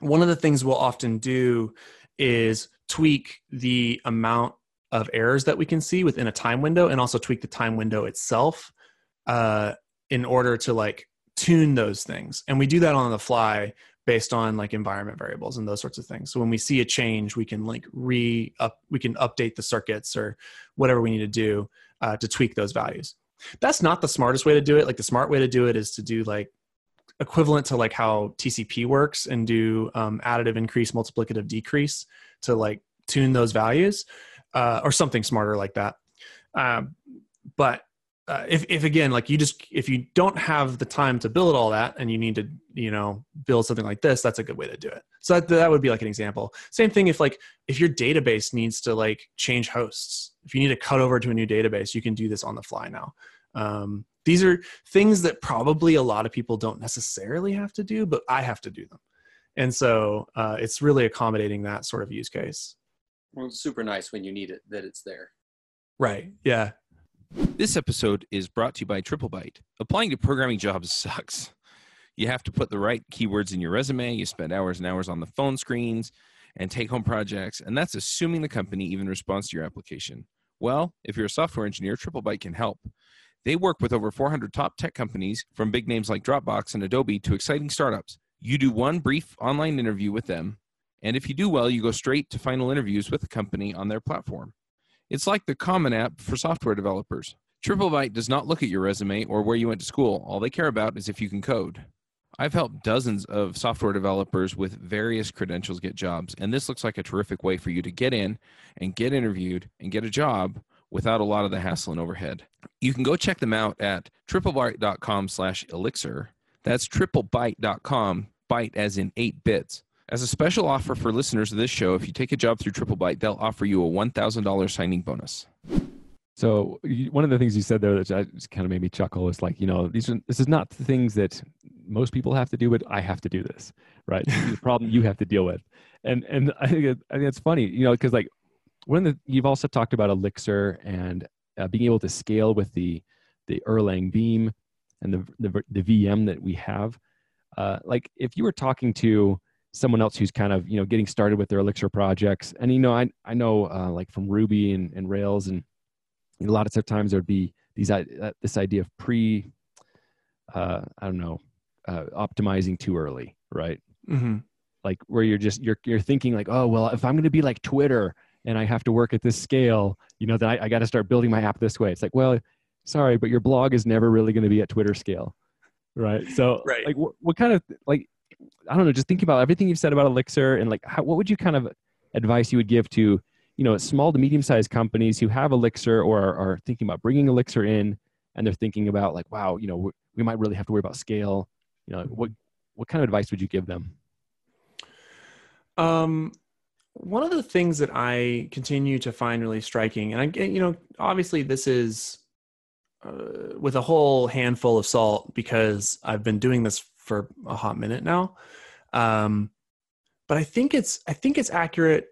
one of the things we'll often do is tweak the amount of errors that we can see within a time window and also tweak the time window itself uh, in order to like tune those things. And we do that on the fly based on like environment variables and those sorts of things. So when we see a change, we can like re up, we can update the circuits or whatever we need to do uh, to tweak those values. That's not the smartest way to do it. Like the smart way to do it is to do like equivalent to like how TCP works and do um, additive increase, multiplicative decrease to like tune those values uh, or something smarter like that. Um, but uh, if, if again like you just if you don't have the time to build all that and you need to you know build something like this that's a good way to do it. So that, that would be like an example. Same thing if like if your database needs to like change hosts if you need to cut over to a new database you can do this on the fly now. Um, these are things that probably a lot of people don't necessarily have to do but i have to do them. And so uh, it's really accommodating that sort of use case well it's super nice when you need it that it's there right yeah this episode is brought to you by TripleByte. Applying to programming jobs sucks. You have to put the right keywords in your resume, you spend hours and hours on the phone screens and take home projects, and that's assuming the company even responds to your application. Well, if you're a software engineer, TripleByte can help. They work with over 400 top tech companies, from big names like Dropbox and Adobe to exciting startups. You do one brief online interview with them, and if you do well, you go straight to final interviews with the company on their platform. It's like the Common App for software developers. TripleByte does not look at your resume or where you went to school. All they care about is if you can code. I've helped dozens of software developers with various credentials get jobs, and this looks like a terrific way for you to get in and get interviewed and get a job without a lot of the hassle and overhead. You can go check them out at triplebyte.com slash elixir. That's triplebyte.com, byte as in eight bits. As a special offer for listeners of this show, if you take a job through TripleByte, they'll offer you a $1,000 signing bonus. So one of the things you said there that just kind of made me chuckle is like, you know, these are, this is not the things that most people have to do, but I have to do this, right? the problem you have to deal with, and and I think it, I think it's funny, you know, because like one of the you've also talked about Elixir and uh, being able to scale with the the Erlang Beam and the the, the VM that we have. Uh, like if you were talking to someone else who's kind of you know getting started with their Elixir projects, and you know I I know uh, like from Ruby and, and Rails and a lot of times there would be these uh, this idea of pre uh, I don't know uh, optimizing too early, right? Mm-hmm. Like where you're just you're you're thinking like, oh well, if I'm going to be like Twitter and I have to work at this scale, you know, then I, I got to start building my app this way. It's like, well, sorry, but your blog is never really going to be at Twitter scale, right? So, right. like, what, what kind of like I don't know, just thinking about everything you've said about Elixir and like, how, what would you kind of advice you would give to you know small to medium sized companies who have Elixir or are, are thinking about bringing Elixir in, and they're thinking about like, wow, you know, we might really have to worry about scale. You know what what kind of advice would you give them? Um one of the things that i continue to find really striking and i you know obviously this is uh, with a whole handful of salt because i've been doing this for a hot minute now um but i think it's i think it's accurate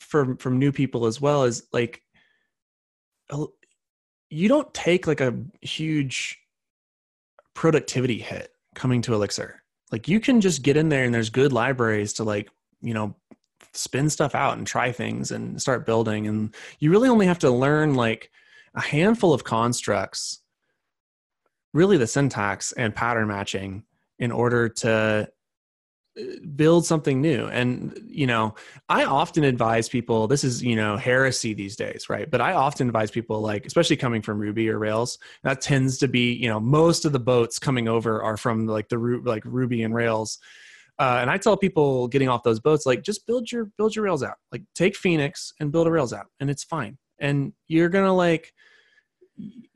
from from new people as well as like you don't take like a huge productivity hit coming to Elixir. Like you can just get in there and there's good libraries to like, you know, spin stuff out and try things and start building. And you really only have to learn like a handful of constructs, really the syntax and pattern matching in order to build something new. And you know i often advise people this is you know heresy these days right? But i often advise people like especially coming from ruby or rails that tends to be you know most of the boats coming over are from like the like ruby and rails. Uh, and i tell people getting off those boats like just build your build your rails app like take phoenix and build a rails app and it's fine. And you're gonna like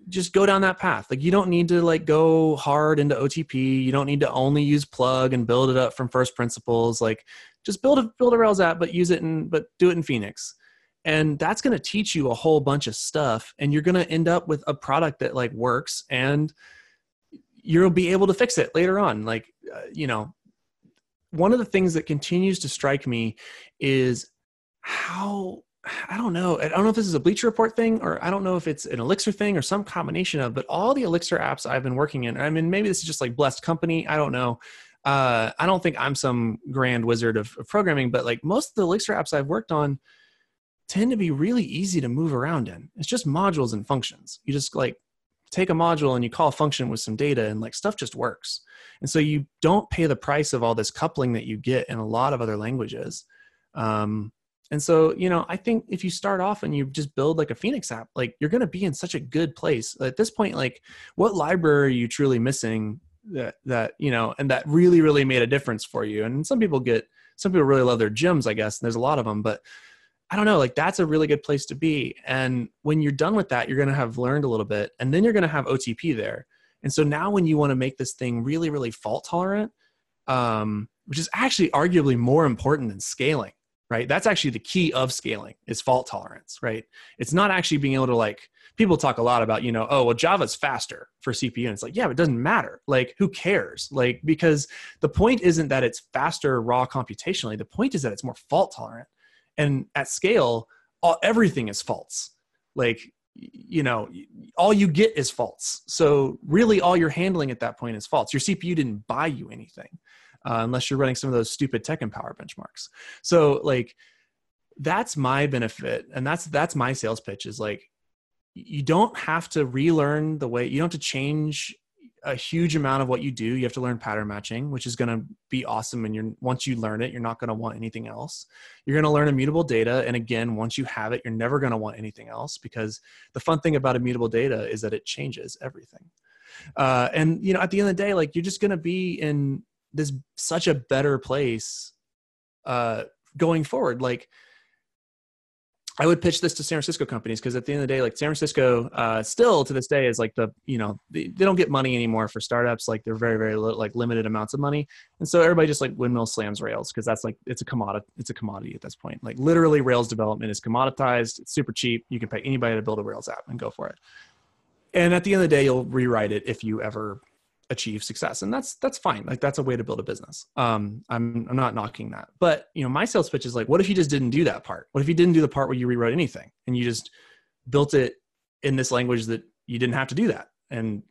just go down that path. Like you don't need to like go hard into OTP. You don't need to only use plug and build it up from first principles. Like just build a build a Rails app, but use it in but do it in Phoenix. And that's going to teach you a whole bunch of stuff and you're going to end up with a product that like works and you'll be able to fix it later on. Like uh, you know, one of the things that continues to strike me is how I don't know. I don't know if this is a Bleacher Report thing or I don't know if it's an Elixir thing or some combination of, but all the Elixir apps I've been working in, I mean, maybe this is just like blessed company. I don't know. Uh, I don't think I'm some grand wizard of, of, programming, but like most of the Elixir apps I've worked on tend to be really easy to move around in. It's just modules and functions. You just like take a module and you call a function with some data and like stuff just works. And so you don't pay the price of all this coupling that you get in a lot of other languages. Um, and so, you know, I think if you start off and you just build like a Phoenix app, like you're going to be in such a good place. At this point, like what library are you truly missing that, that, you know, and that really, really made a difference for you? And some people get, some people really love their gems, I guess, and there's a lot of them, but I don't know, like that's a really good place to be. And when you're done with that, you're going to have learned a little bit and then you're going to have OTP there. And so now when you want to make this thing really, really fault tolerant, um, which is actually arguably more important than scaling right? That's actually the key of scaling is fault tolerance right? It's not actually being able to like people talk a lot about you know oh well java's faster for cpu and it's like yeah but it doesn't matter. Like who cares? Like because the point isn't that it's faster raw computationally. The point is that it's more fault tolerant. And at scale all, everything is faults. Like you know all you get is faults. So really all you're handling at that point is faults. Your cpu didn't buy you anything uh, unless you're running some of those stupid TechEmpower benchmarks. So like that's my benefit, and that's that's my sales pitch is like you don't have to relearn the way you don't have to change a huge amount of what you do. You have to learn pattern matching, which is going to be awesome. And you're once you learn it, you're not going to want anything else. You're going to learn immutable data, and again, once you have it, you're never going to want anything else because the fun thing about immutable data is that it changes everything. Uh, and you know, at the end of the day, like you're just going to be in this such a better place uh going forward like I would pitch this to San Francisco companies because at the end of the day, like San Francisco, uh, still to this day is like the you know they, they don't get money anymore for startups. Like they're very very li- like limited amounts of money, and so everybody just like windmill slams Rails because that's like it's a commodity. It's a commodity at this point. Like literally, Rails development is commoditized. It's super cheap. You can pay anybody to build a Rails app and go for it. And at the end of the day, you'll rewrite it if you ever achieve success. And that's that's fine. Like that's a way to build a business. Um i'm i'm not knocking that. But you know my sales pitch is like what if you just didn't do that part? What if you didn't do the part where you rewrote anything and you just built it in this language that you didn't have to do that? And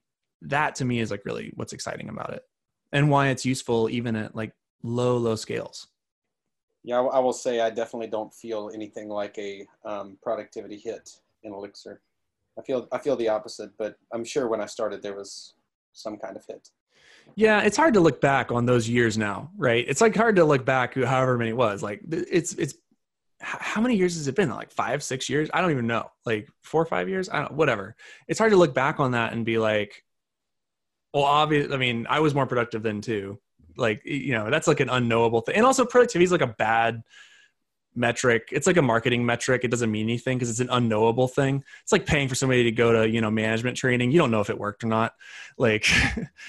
that to me is like really what's exciting about it and why it's useful even at like low low scales. Yeah, I, will say I definitely don't feel anything like a um, productivity hit in Elixir. I feel I feel the opposite, but I'm sure when I started there was some kind of hit. yeah it's hard to look back on those years now right? It's like hard to look back however many it was. Like it's it's how many years has it been? Like five six years? I don't even know. Like four or five years? I don't whatever. It's hard to look back on that and be like well obvious i mean i was more productive then too like you know that's like an unknowable thing and also productivity is like a bad metric. It's like a marketing metric. It doesn't mean anything because it's an unknowable thing. It's like paying for somebody to go to you know management training. You don't know if it worked or not. Like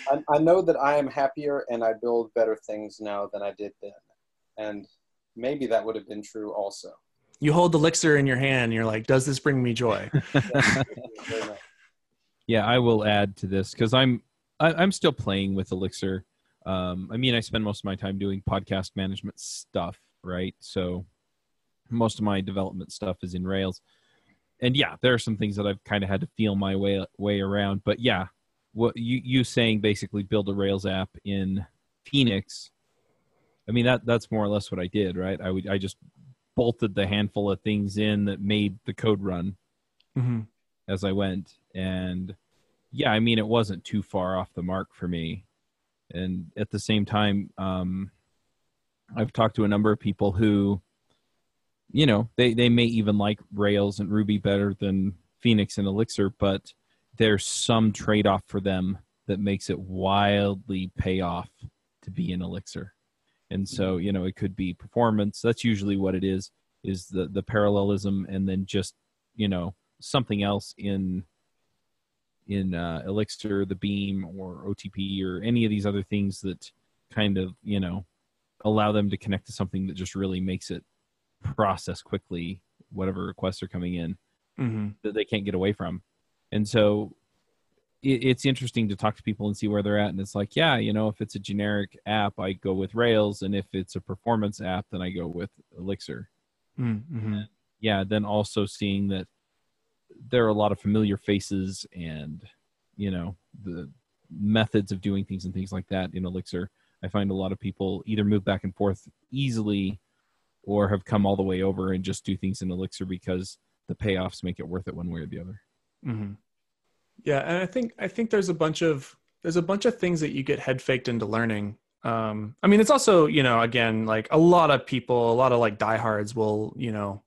I, I know that I am happier and I build better things now than I did then, and maybe that would have been true also. you hold the elixir in your hand and you're like does this bring me joy? Yeah, I will add to this because I'm I, I'm still playing with Elixir. Um, I mean, I spend most of my time doing podcast management stuff, right? So most of my development stuff is in Rails, and yeah, there are some things that I've kind of had to feel my way way around. But yeah, what you you saying basically build a Rails app in Phoenix? I mean that that's more or less what I did, right? I would I just bolted the handful of things in that made the code run mm-hmm. as I went. And yeah, I mean, it wasn't too far off the mark for me. And at the same time, um, I've talked to a number of people who, you know, they, they may even like Rails and Ruby better than Phoenix and Elixir, but there's some trade off for them that makes it wildly pay off to be in Elixir. And so, you know, it could be performance. That's usually what it is, is the, the parallelism and then just, you know, something else in in uh, Elixir, the Beam, or OTP, or any of these other things that kind of you know allow them to connect to something that just really makes it process quickly whatever requests are coming in Mm-hmm. that they can't get away from. And so it, it's interesting to talk to people and see where they're at. And it's like, yeah, you know, if it's a generic app, I go with Rails, and if it's a performance app, then I go with Elixir Mm-hmm. yeah, then also seeing that there are a lot of familiar faces and you know the methods of doing things and things like that in Elixir. I find a lot of people either move back and forth easily or have come all the way over and just do things in Elixir because the payoffs make it worth it one way or the other. Mm-hmm. Yeah, and I think I think there's a bunch of there's a bunch of things that you get head faked into learning. Um, I mean, it's also you know again like a lot of people, a lot of like diehards will you know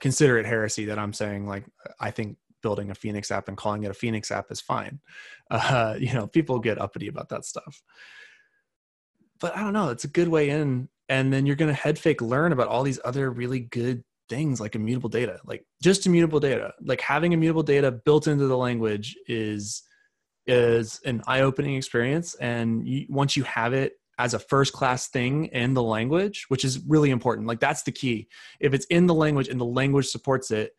consider it heresy that I'm saying like I think building a Phoenix app and calling it a Phoenix app is fine. Uh, you know, people get uppity about that stuff. But I don't know, it's a good way in, and then you're gonna head fake learn about all these other really good things like immutable data like just immutable data. Like having immutable data built into the language is is an eye-opening experience and you, once you have it as a first class thing in the language which is really important like that's the key. If it's in the language and the language supports it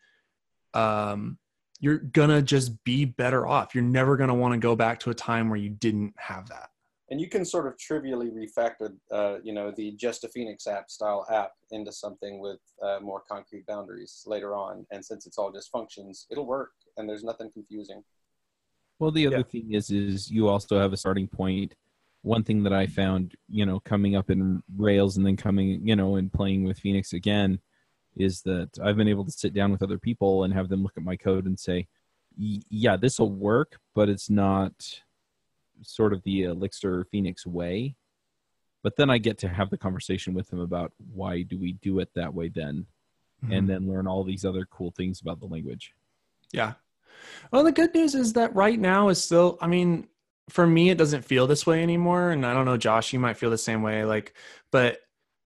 um you're gonna just be better off. You're never gonna want to go back to a time where you didn't have that and you can sort of trivially refactor, uh, you know, the just a Phoenix app style app into something with uh, more concrete boundaries later on. And since it's all just functions, it'll work, and there's nothing confusing. Well, the other Yeah. thing is, is you also have a starting point. One thing that I found, you know, coming up in Rails and then coming, you know, and playing with Phoenix again, is that I've been able to sit down with other people and have them look at my code and say, "Yeah, this will work, but it's not sort of the Elixir Phoenix way." But then I get to have the conversation with them about why do we do it that way then, and mm-hmm. then learn all these other cool things about the language. Yeah. Well, the good news is that right now is still, I mean, for me, it doesn't feel this way anymore. And I don't know, Josh, you might feel the same way. Like, but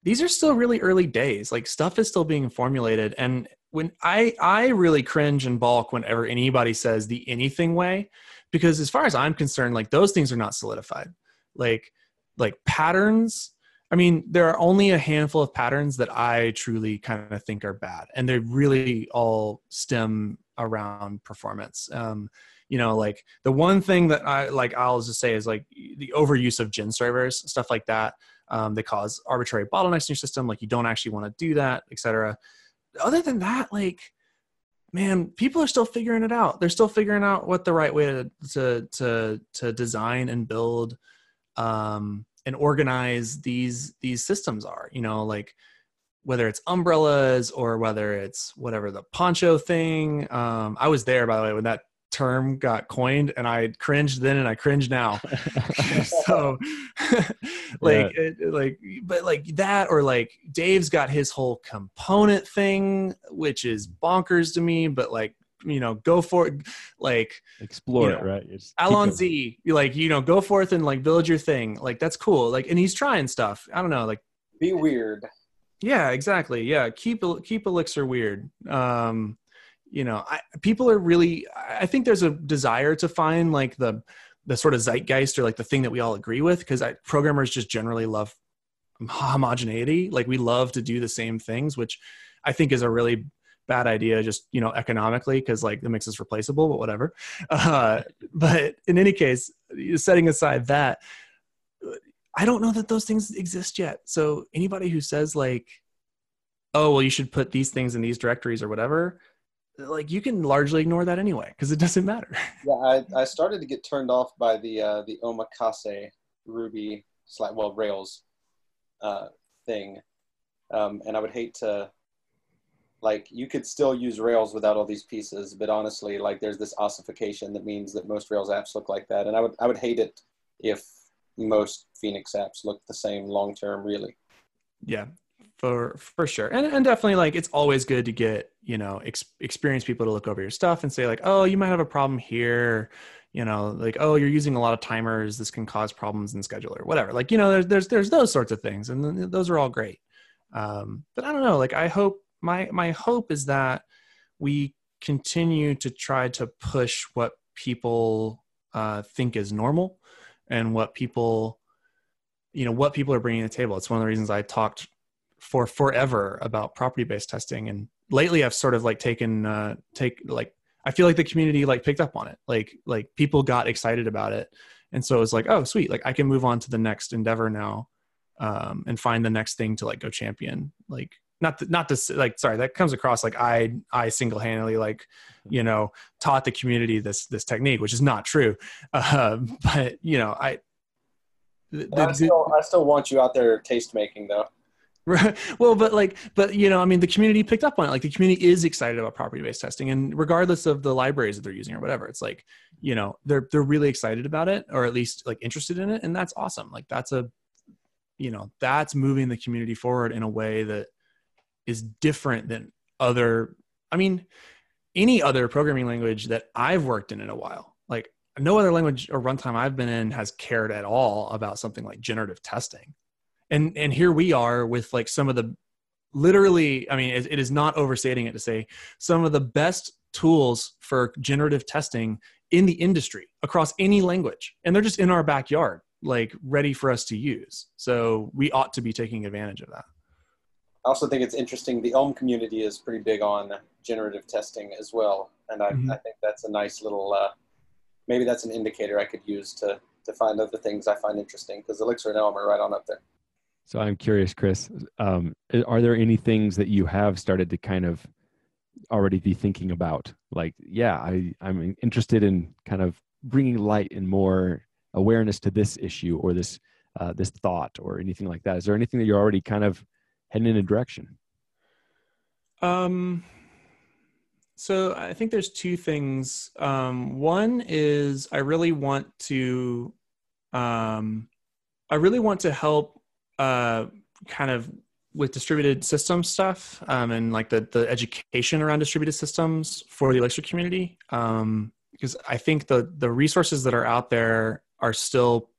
these are still really early days. Like, stuff is still being formulated. And when I I really cringe and balk whenever anybody says the anything way, because as far as I'm concerned, like those things are not solidified. Like like patterns. I mean, there are only a handful of patterns that I truly kind of think are bad, and they really all stem around performance. Um, you know, like the one thing that I like, I'll just say is like the overuse of GenServers, stuff like that. Um, they cause arbitrary bottlenecks in your system. Like you don't actually want to do that, etc. Other than that, like man, people are still figuring it out. They're still figuring out what the right way to to to, to design and build um, and organize these these systems are. You know, like whether it's umbrellas or whether it's whatever the poncho thing. Um, I was there by the way when that term got coined and I cringed then and I cringe now. so like yeah. it, like but like that or like Dave's got his whole component thing which is bonkers to me but like you know go for it like explore you know, it right Just Alon-Z like you know go forth and like build your thing. Like that's cool. Like and he's trying stuff. I don't know like be weird. Yeah exactly. Yeah keep keep elixir weird. Um you know I, people are really i think there's a desire to find like the the sort of zeitgeist or like the thing that we all agree with because programmers just generally love homogeneity. Like we love to do the same things which i think is a really bad idea just you know economically because like it makes us replaceable but whatever. Uh, but in any case setting aside that i don't know that those things exist yet. So anybody who says like oh well you should put these things in these directories or whatever like you can largely ignore that anyway because it doesn't matter. yeah, I, I started to get turned off by the uh, the omakase Ruby slash well Rails uh, thing, um, and I would hate to like you could still use Rails without all these pieces, but honestly, like there's this ossification that means that most Rails apps look like that, and I would I would hate it if most Phoenix apps look the same long term, really. Yeah, for for sure. And, and definitely like it's always good to get you know ex- experienced people to look over your stuff and say like oh you might have a problem here you know like oh you're using a lot of timers. This can cause problems in scheduler whatever. Like you know there's there's, there's those sorts of things and those are all great. Um, but i don't know like i hope my my hope is that we continue to try to push what people uh, think is normal and what people you know what people are bringing to the table. It's one of the reasons i talked for forever about property based testing. And lately i've sort of like taken uh take like i feel like the community like picked up on it. Like like people got excited about it. And so it's like oh sweet. Like i can move on to the next endeavor now um and find the next thing to like go champion. Like not to, not to like sorry that comes across like i i single-handedly like you know taught the community this this technique which is not true. Uh, but you know i I, still, I still want you out there taste making though Right. Well, but like, but you know, I mean, the community picked up on it. Like, the community is excited about property-based testing, and regardless of the libraries that they're using or whatever, it's like, you know, they're they're really excited about it, or at least like interested in it, and that's awesome. Like, that's a, you know, that's moving the community forward in a way that is different than other. I mean, any other programming language that I've worked in in a while, like no other language or runtime I've been in has cared at all about something like generative testing and and here we are with like some of the literally i mean it, it is not overstating it to say some of the best tools for generative testing in the industry across any language. And they're just in our backyard like ready for us to use. So we ought to be taking advantage of that. I also think it's interesting the elm community is pretty big on generative testing as well. And i, mm-hmm. I think that's a nice little uh, maybe that's an indicator i could use to to find other things i find interesting because elixir and elm are right on up there so I'm curious, Chris, um, are there any things that you have started to kind of already be thinking about? Like, yeah, I, I'm interested in kind of bringing light and more awareness to this issue or this uh, this thought or anything like that. Is there anything that you're already kind of heading in a direction? Um, so I think there's two things. Um, one is I really want to, um, I really want to help uh, kind of with distributed system stuff um, and like the the education around distributed systems for the Elixir community. Um, because I think the the resources that are out there are still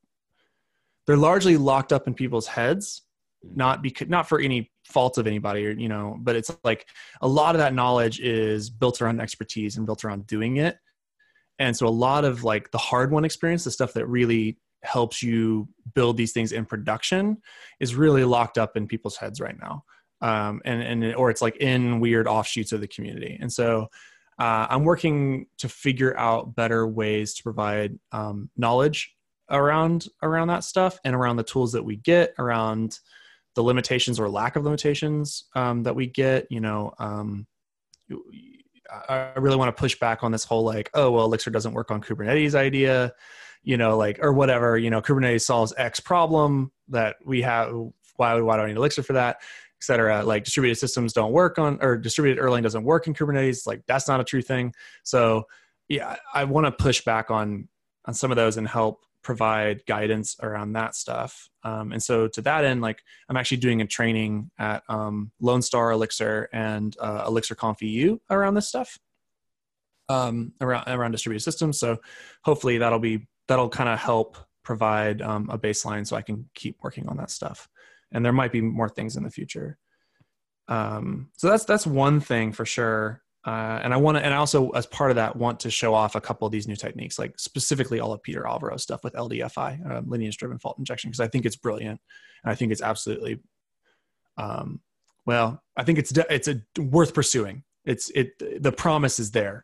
they're largely locked up in people's heads not because not for any fault of anybody or you know but it's like a lot of that knowledge is built around expertise and built around doing it and so a lot of like the hard won experience the stuff that really helps you build these things in production is really locked up in people's heads right now. Um, and and or it's like in weird offshoots of the community. And so uh, i'm working to figure out better ways to provide um, knowledge around around that stuff and around the tools that we get around the limitations or lack of limitations um, that we get you know um, i really want to push back on this whole like oh well elixir doesn't work on kubernetes idea you know like or whatever you know kubernetes solves x problem that we have why, why do i need elixir for that et cetera like distributed systems don't work on or distributed erlang doesn't work in kubernetes like that's not a true thing so yeah i want to push back on on some of those and help provide guidance around that stuff. Um, and so to that end, like I'm actually doing a training at um, Lone Star Elixir and uh, Elixir Conf EU around this stuff, um, around around distributed systems. So hopefully that'll be that'll kind of help provide um, a baseline so I can keep working on that stuff. And there might be more things in the future. Um, so that's that's one thing for sure. Uh, and I want to, and I also, as part of that, want to show off a couple of these new techniques, like specifically all of Peter Alvaro's stuff with LDFI, uh, lineage-driven fault injection, because I think it's brilliant, and I think it's absolutely, um, well, I think it's it's a worth pursuing. It's it the promise is there.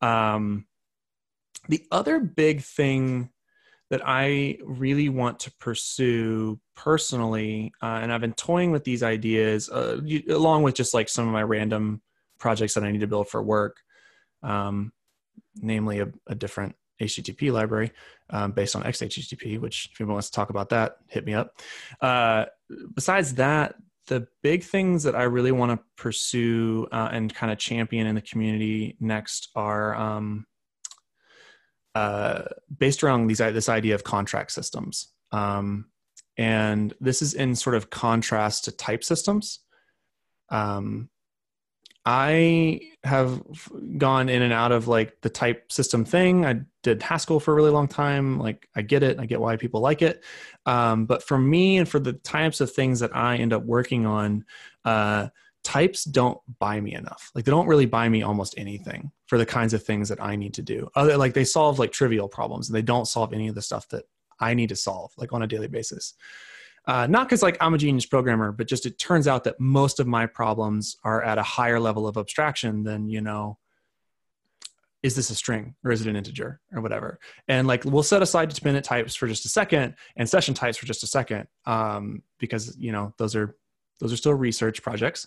Um, the other big thing that I really want to pursue personally, uh, and I've been toying with these ideas uh, along with just like some of my random projects that I need to build for work, um, namely a, a, different HTTP library um, based on XHTTP, which if anyone wants to talk about that, hit me up. Uh, besides that, the big things that I really want to pursue uh, and kind of champion in the community next are um, uh, based around these this idea of contract systems, um, and this is in sort of contrast to type systems. Um, I have gone in and out of like the type system thing. I did Haskell for a really long time. Like I get it. I get why people like it. Um, but for me and for the types of things that I end up working on, uh, types don't buy me enough. Like they don't really buy me almost anything for the kinds of things that I need to do. Other like they solve like trivial problems and they don't solve any of the stuff that I need to solve like on a daily basis. Uh, not because like I'm a genius programmer, but just it turns out that most of my problems are at a higher level of abstraction than you know. Is this a string or is it an integer or whatever? And like we'll set aside dependent types for just a second and session types for just a second um, because you know those are those are still research projects.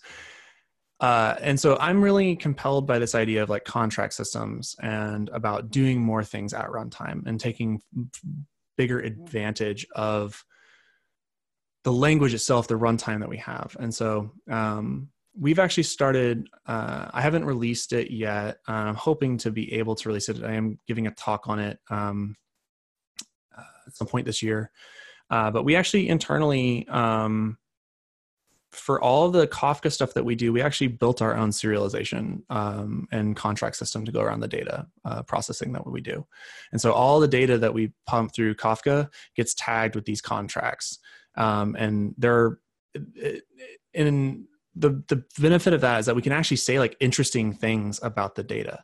Uh, and so I'm really compelled by this idea of like contract systems and about doing more things at runtime and taking bigger advantage of the language itself, the runtime that we have. And so um, we've actually started, uh, I haven't released it yet. I'm hoping to be able to release it. I am giving a talk on it um, uh, at some point this year. Uh, but we actually internally, um, for all the Kafka stuff that we do, we actually built our own serialization um, and contract system to go around the data uh, processing that we do. And so all the data that we pump through Kafka gets tagged with these contracts um, and there in the the benefit of that is that we can actually say like interesting things about the data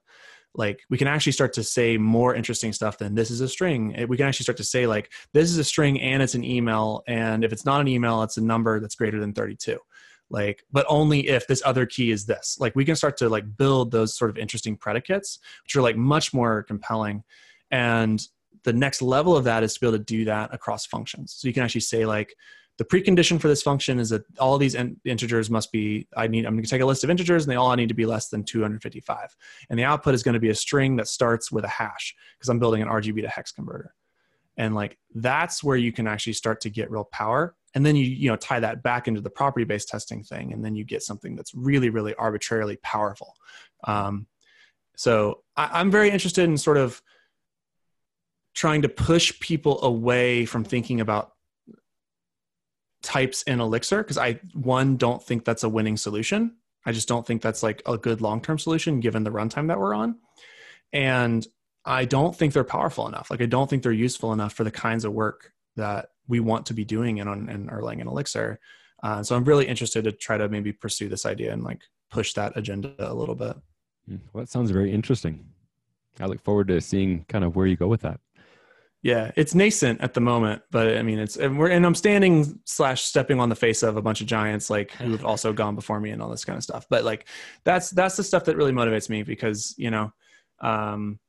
like we can actually start to say more interesting stuff than this is a string. Eh, we can actually start to say like this is a string and it's an email and if it's not an email it's a number that's greater than 32 like but only if this other key is this. Like we can start to like build those sort of interesting predicates which are like much more compelling. And the next level of that is to be able to do that across functions. So you can actually say like the precondition for this function is that all these in- integers must be I need I'm going to take a list of integers and they all need to be less than 255. And the output is going to be a string that starts with a hash because I'm building an RGB to hex converter. And like that's where you can actually start to get real power. And then you you know tie that back into the property based testing thing, and then you get something that's really really arbitrarily powerful. Um, so I, I'm very interested in sort of trying to push people away from thinking about types in elixir because i one don't think that's a winning solution i just don't think that's like a good long-term solution given the runtime that we're on and i don't think they're powerful enough like i don't think they're useful enough for the kinds of work that we want to be doing in, in erlang and elixir Uh, so I'm really interested to try to maybe pursue this idea and like push that agenda a little bit. Mm, Well, that sounds very interesting. I look forward to seeing kind of where you go with that. Yeah, it's nascent at the moment, but I mean, it's and we're and I'm standing slash stepping on the face of a bunch of giants like who've also gone before me and all this kind of stuff. But like, that's that's the stuff that really motivates me because you know, um,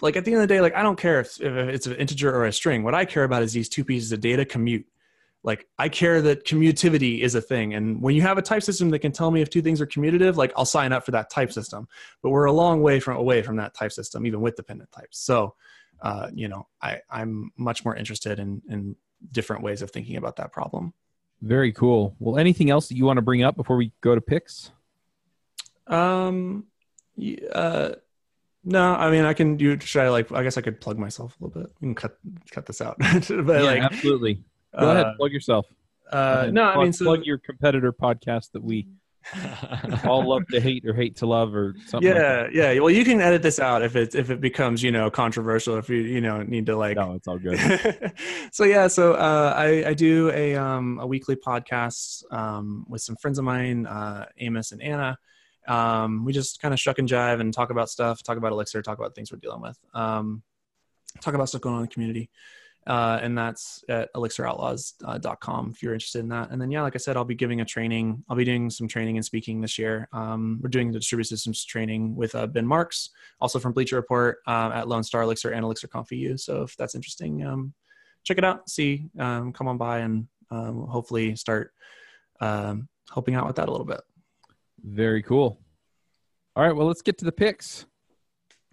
like at the end of the day, like I don't care if, if it's an integer or a string. What I care about is these two pieces of data commute. Like I care that commutativity is a thing, and when you have a type system that can tell me if two things are commutative, like I'll sign up for that type system. But we're a long way from away from that type system, even with dependent types. So uh, you know, I, I'm much more interested in, in different ways of thinking about that problem. Very cool. Well, anything else that you want to bring up before we go to picks? Um, uh, no, I mean, I can do, should I like, I guess I could plug myself a little bit. We can cut, cut this out. but yeah, like, absolutely. Go ahead, uh, plug yourself. uh, no, I mean, so, plug your competitor podcast that we all love to hate or hate to love or something. like yeah, yeah. Well, you can edit this out if it, if it becomes, you know, controversial, if you, you know, need to like. No, it's all good. so yeah, so uh, I, I do a um, a weekly podcast um, with some friends of mine, uh, Amos and Anna. Um, we just kind of shuck and jive and talk about stuff, talk about Elixir, talk about things we're dealing with, um, talk about stuff going on in the community. Uh, and that's at elixiroutlaws.com if you're interested in that. And then, yeah, like I said, I'll be giving a training. I'll be doing some training and speaking this year. Um, we're doing the distributed systems training with uh, Ben Marx, also from Bleacher Report uh, at Lone Star Elixir and Elixir Conf EU. So if that's interesting, um, check it out. See, um, come on by and um, hopefully start um, helping out with that a little bit. Very cool. All right, well, let's get to the picks.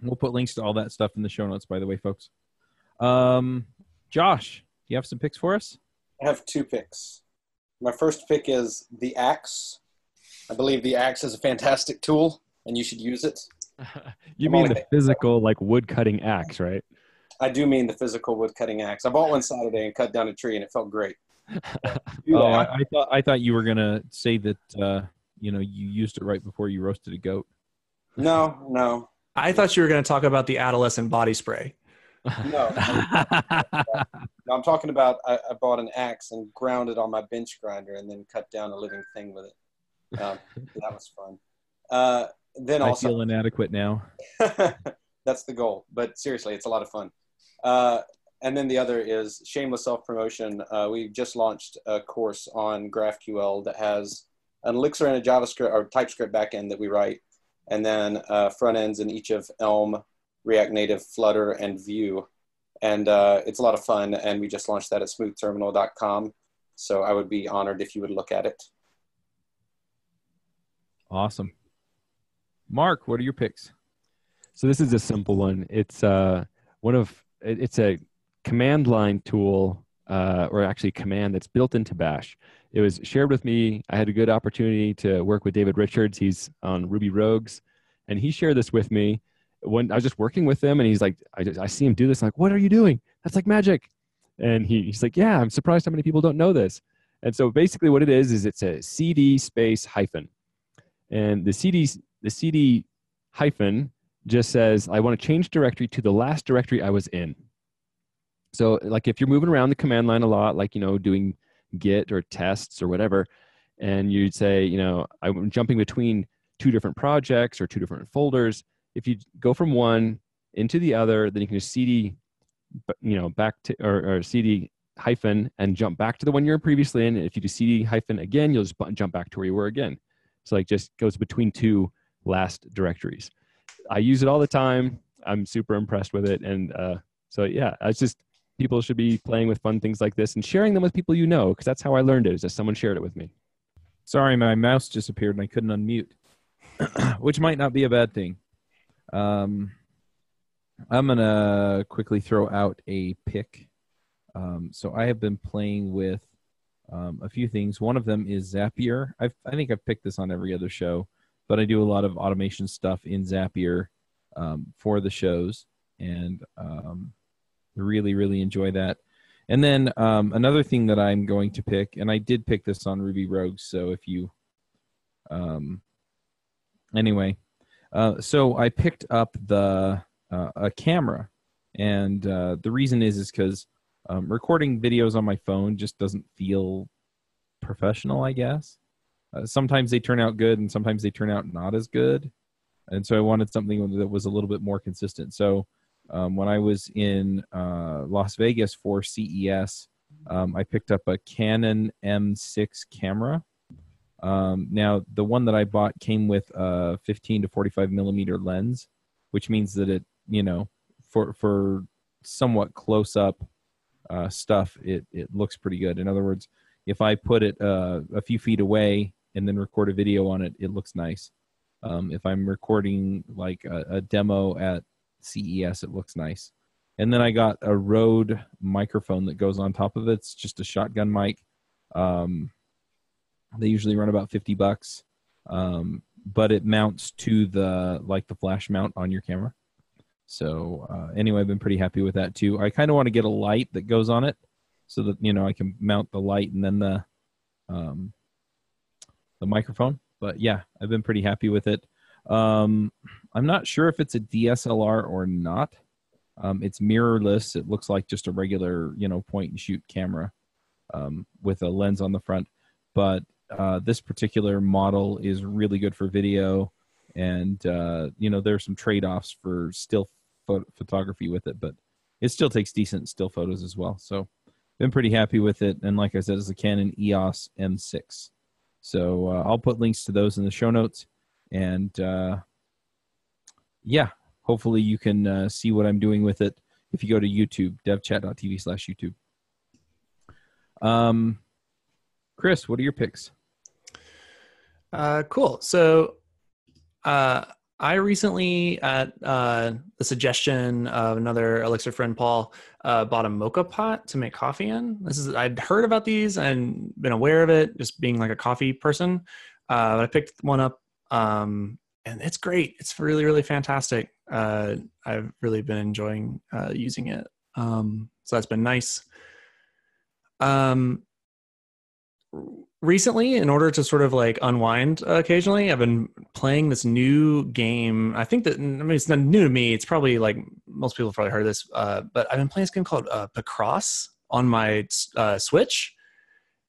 We'll put links to all that stuff in the show notes, by the way, folks. Um, Josh, do you have some picks for us? I have two picks. My first pick is the axe. I believe the axe is a fantastic tool, and you should use it. you I'm mean the physical, like wood cutting axe, right? I do mean the physical wood cutting axe. I bought one Saturday and cut down a tree, and it felt great. Oh. I, I thought I thought you were gonna say that uh, you know you used it right before you roasted a goat. no, no, I thought you were going to talk about the adolescent body spray. No. No, I'm talking about I, I bought an axe and ground it on my bench grinder and then cut down a living thing with it. Um, that was fun. Uh, then I also, feel inadequate now. that's the goal. But seriously, it's a lot of fun. Uh, and then the other is shameless self promotion. Uh, we just launched a course on GraphQL that has an Elixir and a JavaScript or TypeScript backend that we write, and then uh, front ends in each of Elm, React Native, Flutter, and Vue. And uh, it's a lot of fun. And we just launched that at smoothterminal.com. So I would be honored if you would look at it. Awesome. Mark, what are your picks? So this is a simple one. It's uh, one of it's a command line tool, uh, or actually command that's built into Bash. It was shared with me. I had a good opportunity to work with David Richards. He's on Ruby Rogues, and he shared this with me when I was just working with him. And he's like, I, just, I see him do this. I'm like, what are you doing? That's like magic. And he, he's like, yeah, I'm surprised how many people don't know this. And so basically, what it is is it's a CD space hyphen, and the CD the CD hyphen just says I want to change directory to the last directory I was in. So like if you're moving around the command line a lot, like you know doing git or tests or whatever, and you'd say you know I'm jumping between two different projects or two different folders. If you go from one into the other, then you can just CD, you know, back to or, or CD hyphen and jump back to the one you're previously in. If you do CD hyphen again, you'll just jump back to where you were again. So like just goes between two last directories. I use it all the time. I'm super impressed with it, and uh, so yeah, it's just people should be playing with fun things like this and sharing them with people you know because that's how I learned it. Is just someone shared it with me. Sorry, my mouse disappeared and I couldn't unmute, which might not be a bad thing. Um, I'm gonna quickly throw out a pick. Um, so I have been playing with um, a few things. One of them is Zapier. I've, I think I've picked this on every other show, but I do a lot of automation stuff in Zapier um, for the shows, and um, really, really enjoy that. And then um, another thing that I'm going to pick, and I did pick this on Ruby Rogues, so if you, um, anyway, uh, so I picked up the uh, a camera, and uh, the reason is is because um, recording videos on my phone just doesn't feel professional, I guess. Uh, sometimes they turn out good, and sometimes they turn out not as good. And so I wanted something that was a little bit more consistent. So um, when I was in uh, Las Vegas for CES, um, I picked up a Canon M6 camera. Um, now, the one that I bought came with a 15 to 45 millimeter lens, which means that it, you know, for for somewhat close up uh, stuff, it it looks pretty good. In other words, if I put it uh, a few feet away and then record a video on it, it looks nice. Um, if I'm recording like a, a, demo at CES, it looks nice. And then I got a Rode microphone that goes on top of it. It's just a shotgun mic. Um, they usually run about 50 bucks, um, but it mounts to the like the flash mount on your camera. So uh, anyway, I've been pretty happy with that too. I kind of want to get a light that goes on it, so that you know I can mount the light and then the um, the microphone. But yeah, I've been pretty happy with it. Um, I'm not sure if it's a DSLR or not. Um, it's mirrorless. It looks like just a regular, you know, point and shoot camera um, with a lens on the front. But uh, this particular model is really good for video, and uh, you know, there's some trade-offs for still photography with it, but it still takes decent still photos as well. So, been pretty happy with it. And like I said, it's a Canon EOS M6. So uh, I'll put links to those in the show notes. And uh, yeah, hopefully you can uh, see what I'm doing with it if you go to YouTube, devchat.tv slash YouTube. Um, Chris, what are your picks? Uh, cool. So uh, I recently, at uh, the suggestion of another Elixir friend, Paul, uh, bought a moka pot to make coffee in. This is I'd heard about these and been aware of it, just being like a coffee person. Uh, I picked one up, um, and it's great. It's really, really fantastic. Uh, I've really been enjoying using it, um, so that's been nice. Um, recently in order to sort of like unwind uh, occasionally i've been playing this new game i think that i mean it's not new to me it's probably like most people have probably heard of this uh, but i've been playing this game called uh, picross on my uh, switch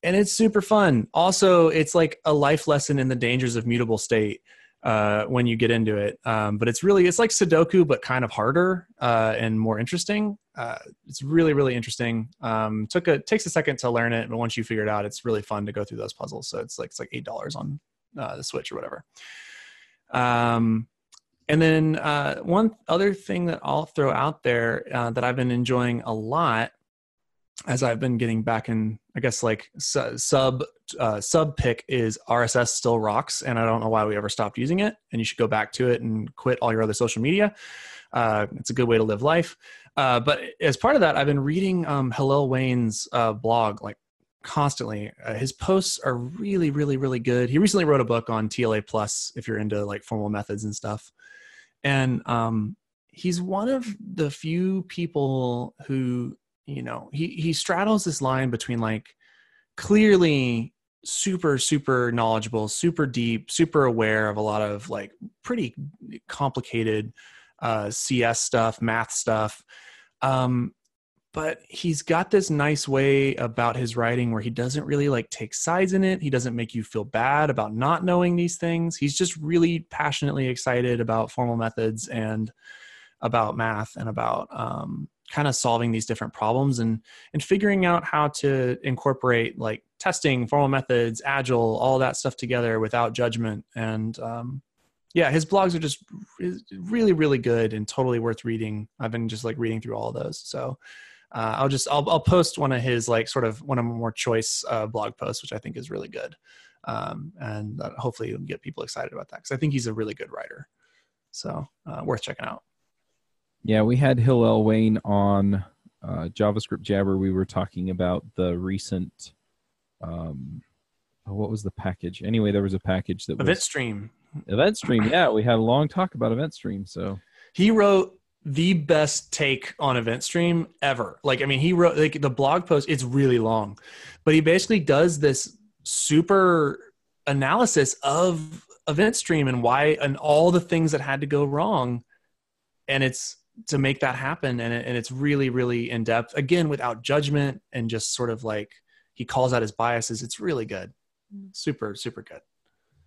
and it's super fun also it's like a life lesson in the dangers of mutable state uh, when you get into it. Um, but it's really it's like Sudoku, but kind of harder uh, and more interesting. Uh, it's really really interesting. Um, took a takes a second to learn it, but once you figure it out, it's really fun to go through those puzzles. So it's like it's like eight dollars on uh, the Switch or whatever. Um, and then uh, one other thing that I'll throw out there uh, that I've been enjoying a lot as I've been getting back in, I guess like sub uh, sub pick is RSS still rocks, and I don't know why we ever stopped using it. And you should go back to it and quit all your other social media. Uh, it's a good way to live life. Uh, but as part of that, I've been reading um, Hillel Wayne's uh, blog like constantly. Uh, his posts are really, really, really good. He recently wrote a book on TLA plus if you're into like formal methods and stuff. And um, he's one of the few people who you know he he straddles this line between like clearly super super knowledgeable super deep super aware of a lot of like pretty complicated uh, cs stuff math stuff. Um, but he's got this nice way about his writing where he doesn't really like take sides in it. He doesn't make you feel bad about not knowing these things. He's just really passionately excited about formal methods and about math and about um, kind of solving these different problems and and figuring out how to incorporate like testing formal methods agile all that stuff together without judgment. And um, yeah his blogs are just really really good and totally worth reading i've been just like reading through all of those so uh, i'll just I'll, I'll post one of his like sort of one of my more choice uh, blog posts which i think is really good um, and hopefully you'll get people excited about that because i think he's a really good writer so uh, worth checking out yeah, we had Hillel Wayne on uh, JavaScript Jabber. We were talking about the recent. Um, oh, what was the package? Anyway, there was a package that was Event Stream. Event Stream. Yeah, we had a long talk about Event Stream. So he wrote the best take on Event Stream ever. Like, I mean, he wrote like the blog post. It's really long, but he basically does this super analysis of Event Stream and why and all the things that had to go wrong, and it's to make that happen and, it, and it's really really in depth again without judgment and just sort of like he calls out his biases. It's really good. Super, super good.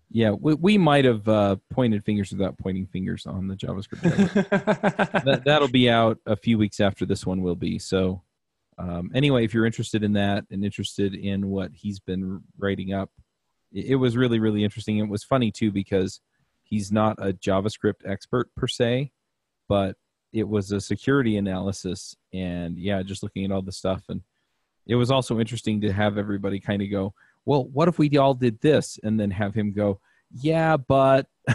Yeah, we, we might have uh, pointed fingers without pointing fingers on the JavaScript. that, that'll be out a few weeks after this one will be. So, um, anyway, if you're interested in that and interested in what he's been writing up, it, it was really, really interesting. It was funny too because he's not a JavaScript expert per se, but it was a security analysis. And yeah, just looking at all the stuff. And it was also interesting to have everybody kind of go, well, what if we all did this? And then have him go, yeah, but.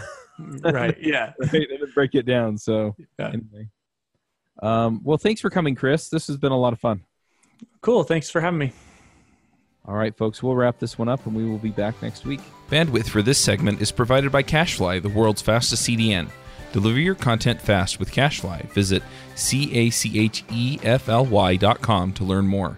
right. Yeah. right. And then break it down. So, Yeah. anyway. Um, well, thanks for coming, Chris. This has been a lot of fun. Cool. Thanks for having me. All right, folks, we'll wrap this one up and we will be back next week. Bandwidth for this segment is provided by CacheFly, the world's fastest CDN. Deliver your content fast with CacheFly. Visit C A C H E F L Y dot com to learn more.